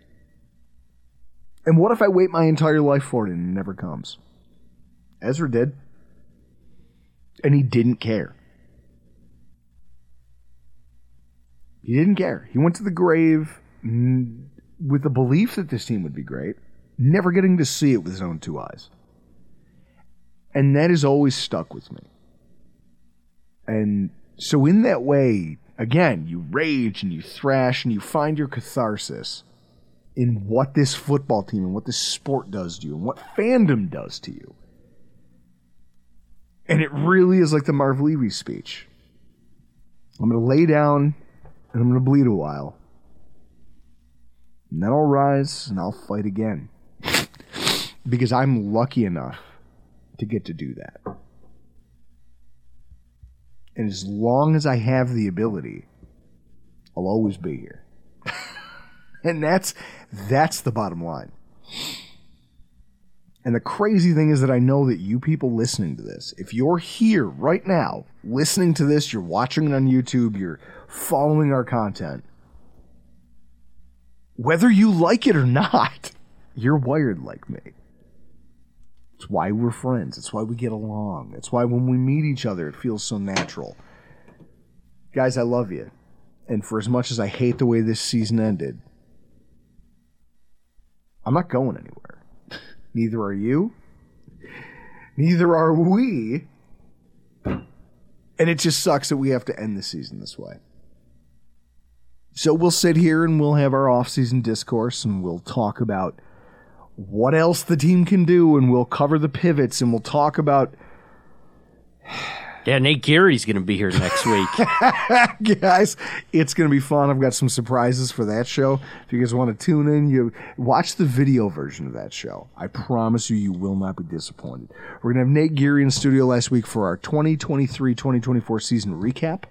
C: And what if I wait my entire life for it and it never comes? Ezra did. And he didn't care. He didn't care. He went to the grave with the belief that this team would be great, never getting to see it with his own two eyes. And that has always stuck with me. And so, in that way, again, you rage and you thrash and you find your catharsis in what this football team and what this sport does to you and what fandom does to you. And it really is like the Marv Levy speech. I'm going to lay down and I'm going to bleed a while. And then I'll rise and I'll fight again. because I'm lucky enough to get to do that. And as long as I have the ability, I'll always be here. and that's that's the bottom line. And the crazy thing is that I know that you people listening to this, if you're here right now, listening to this, you're watching it on YouTube, you're following our content, whether you like it or not, you're wired like me. It's why we're friends. It's why we get along. It's why when we meet each other, it feels so natural. Guys, I love you. And for as much as I hate the way this season ended, I'm not going anywhere. Neither are you. Neither are we. And it just sucks that we have to end the season this way. So we'll sit here and we'll have our off-season discourse and we'll talk about what else the team can do and we'll cover the pivots and we'll talk about
D: Yeah, Nate Geary's going to be here next week.
C: guys it's going to be fun. I've got some surprises for that show. If you guys want to tune in you watch the video version of that show. I promise you you will not be disappointed. We're going to have nate geary in studio last week for our 2023-2024 season recap.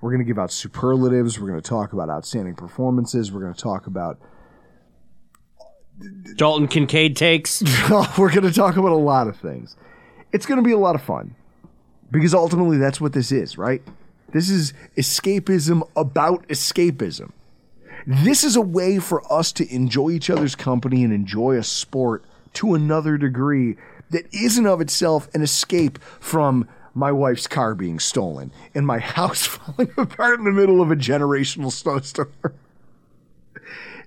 C: We're going to give out superlatives. We're going to talk about outstanding performances. We're going to talk about
D: Dalton Kincaid takes.
C: we're going to talk about a lot of things. It's going to be a lot of fun because ultimately that's what this is right this is escapism about escapism this is a way for us to enjoy each other's company and enjoy a sport to another degree that isn't of itself an escape from my wife's car being stolen and my house falling apart in the middle of a generational snowstorm.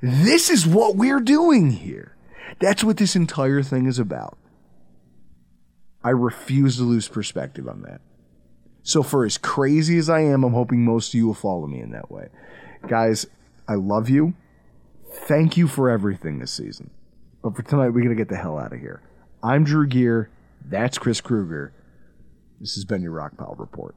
C: This is what we're doing here. That's what this entire thing is about. I refuse to lose perspective on that. So, for as crazy as I am, I'm hoping most of you will follow me in that way. Guys, I love you. Thank you for everything this season. But for tonight, we got to get the hell out of here. I'm Drew Gear. That's Chris Kruger. This has been your Rockpile Report.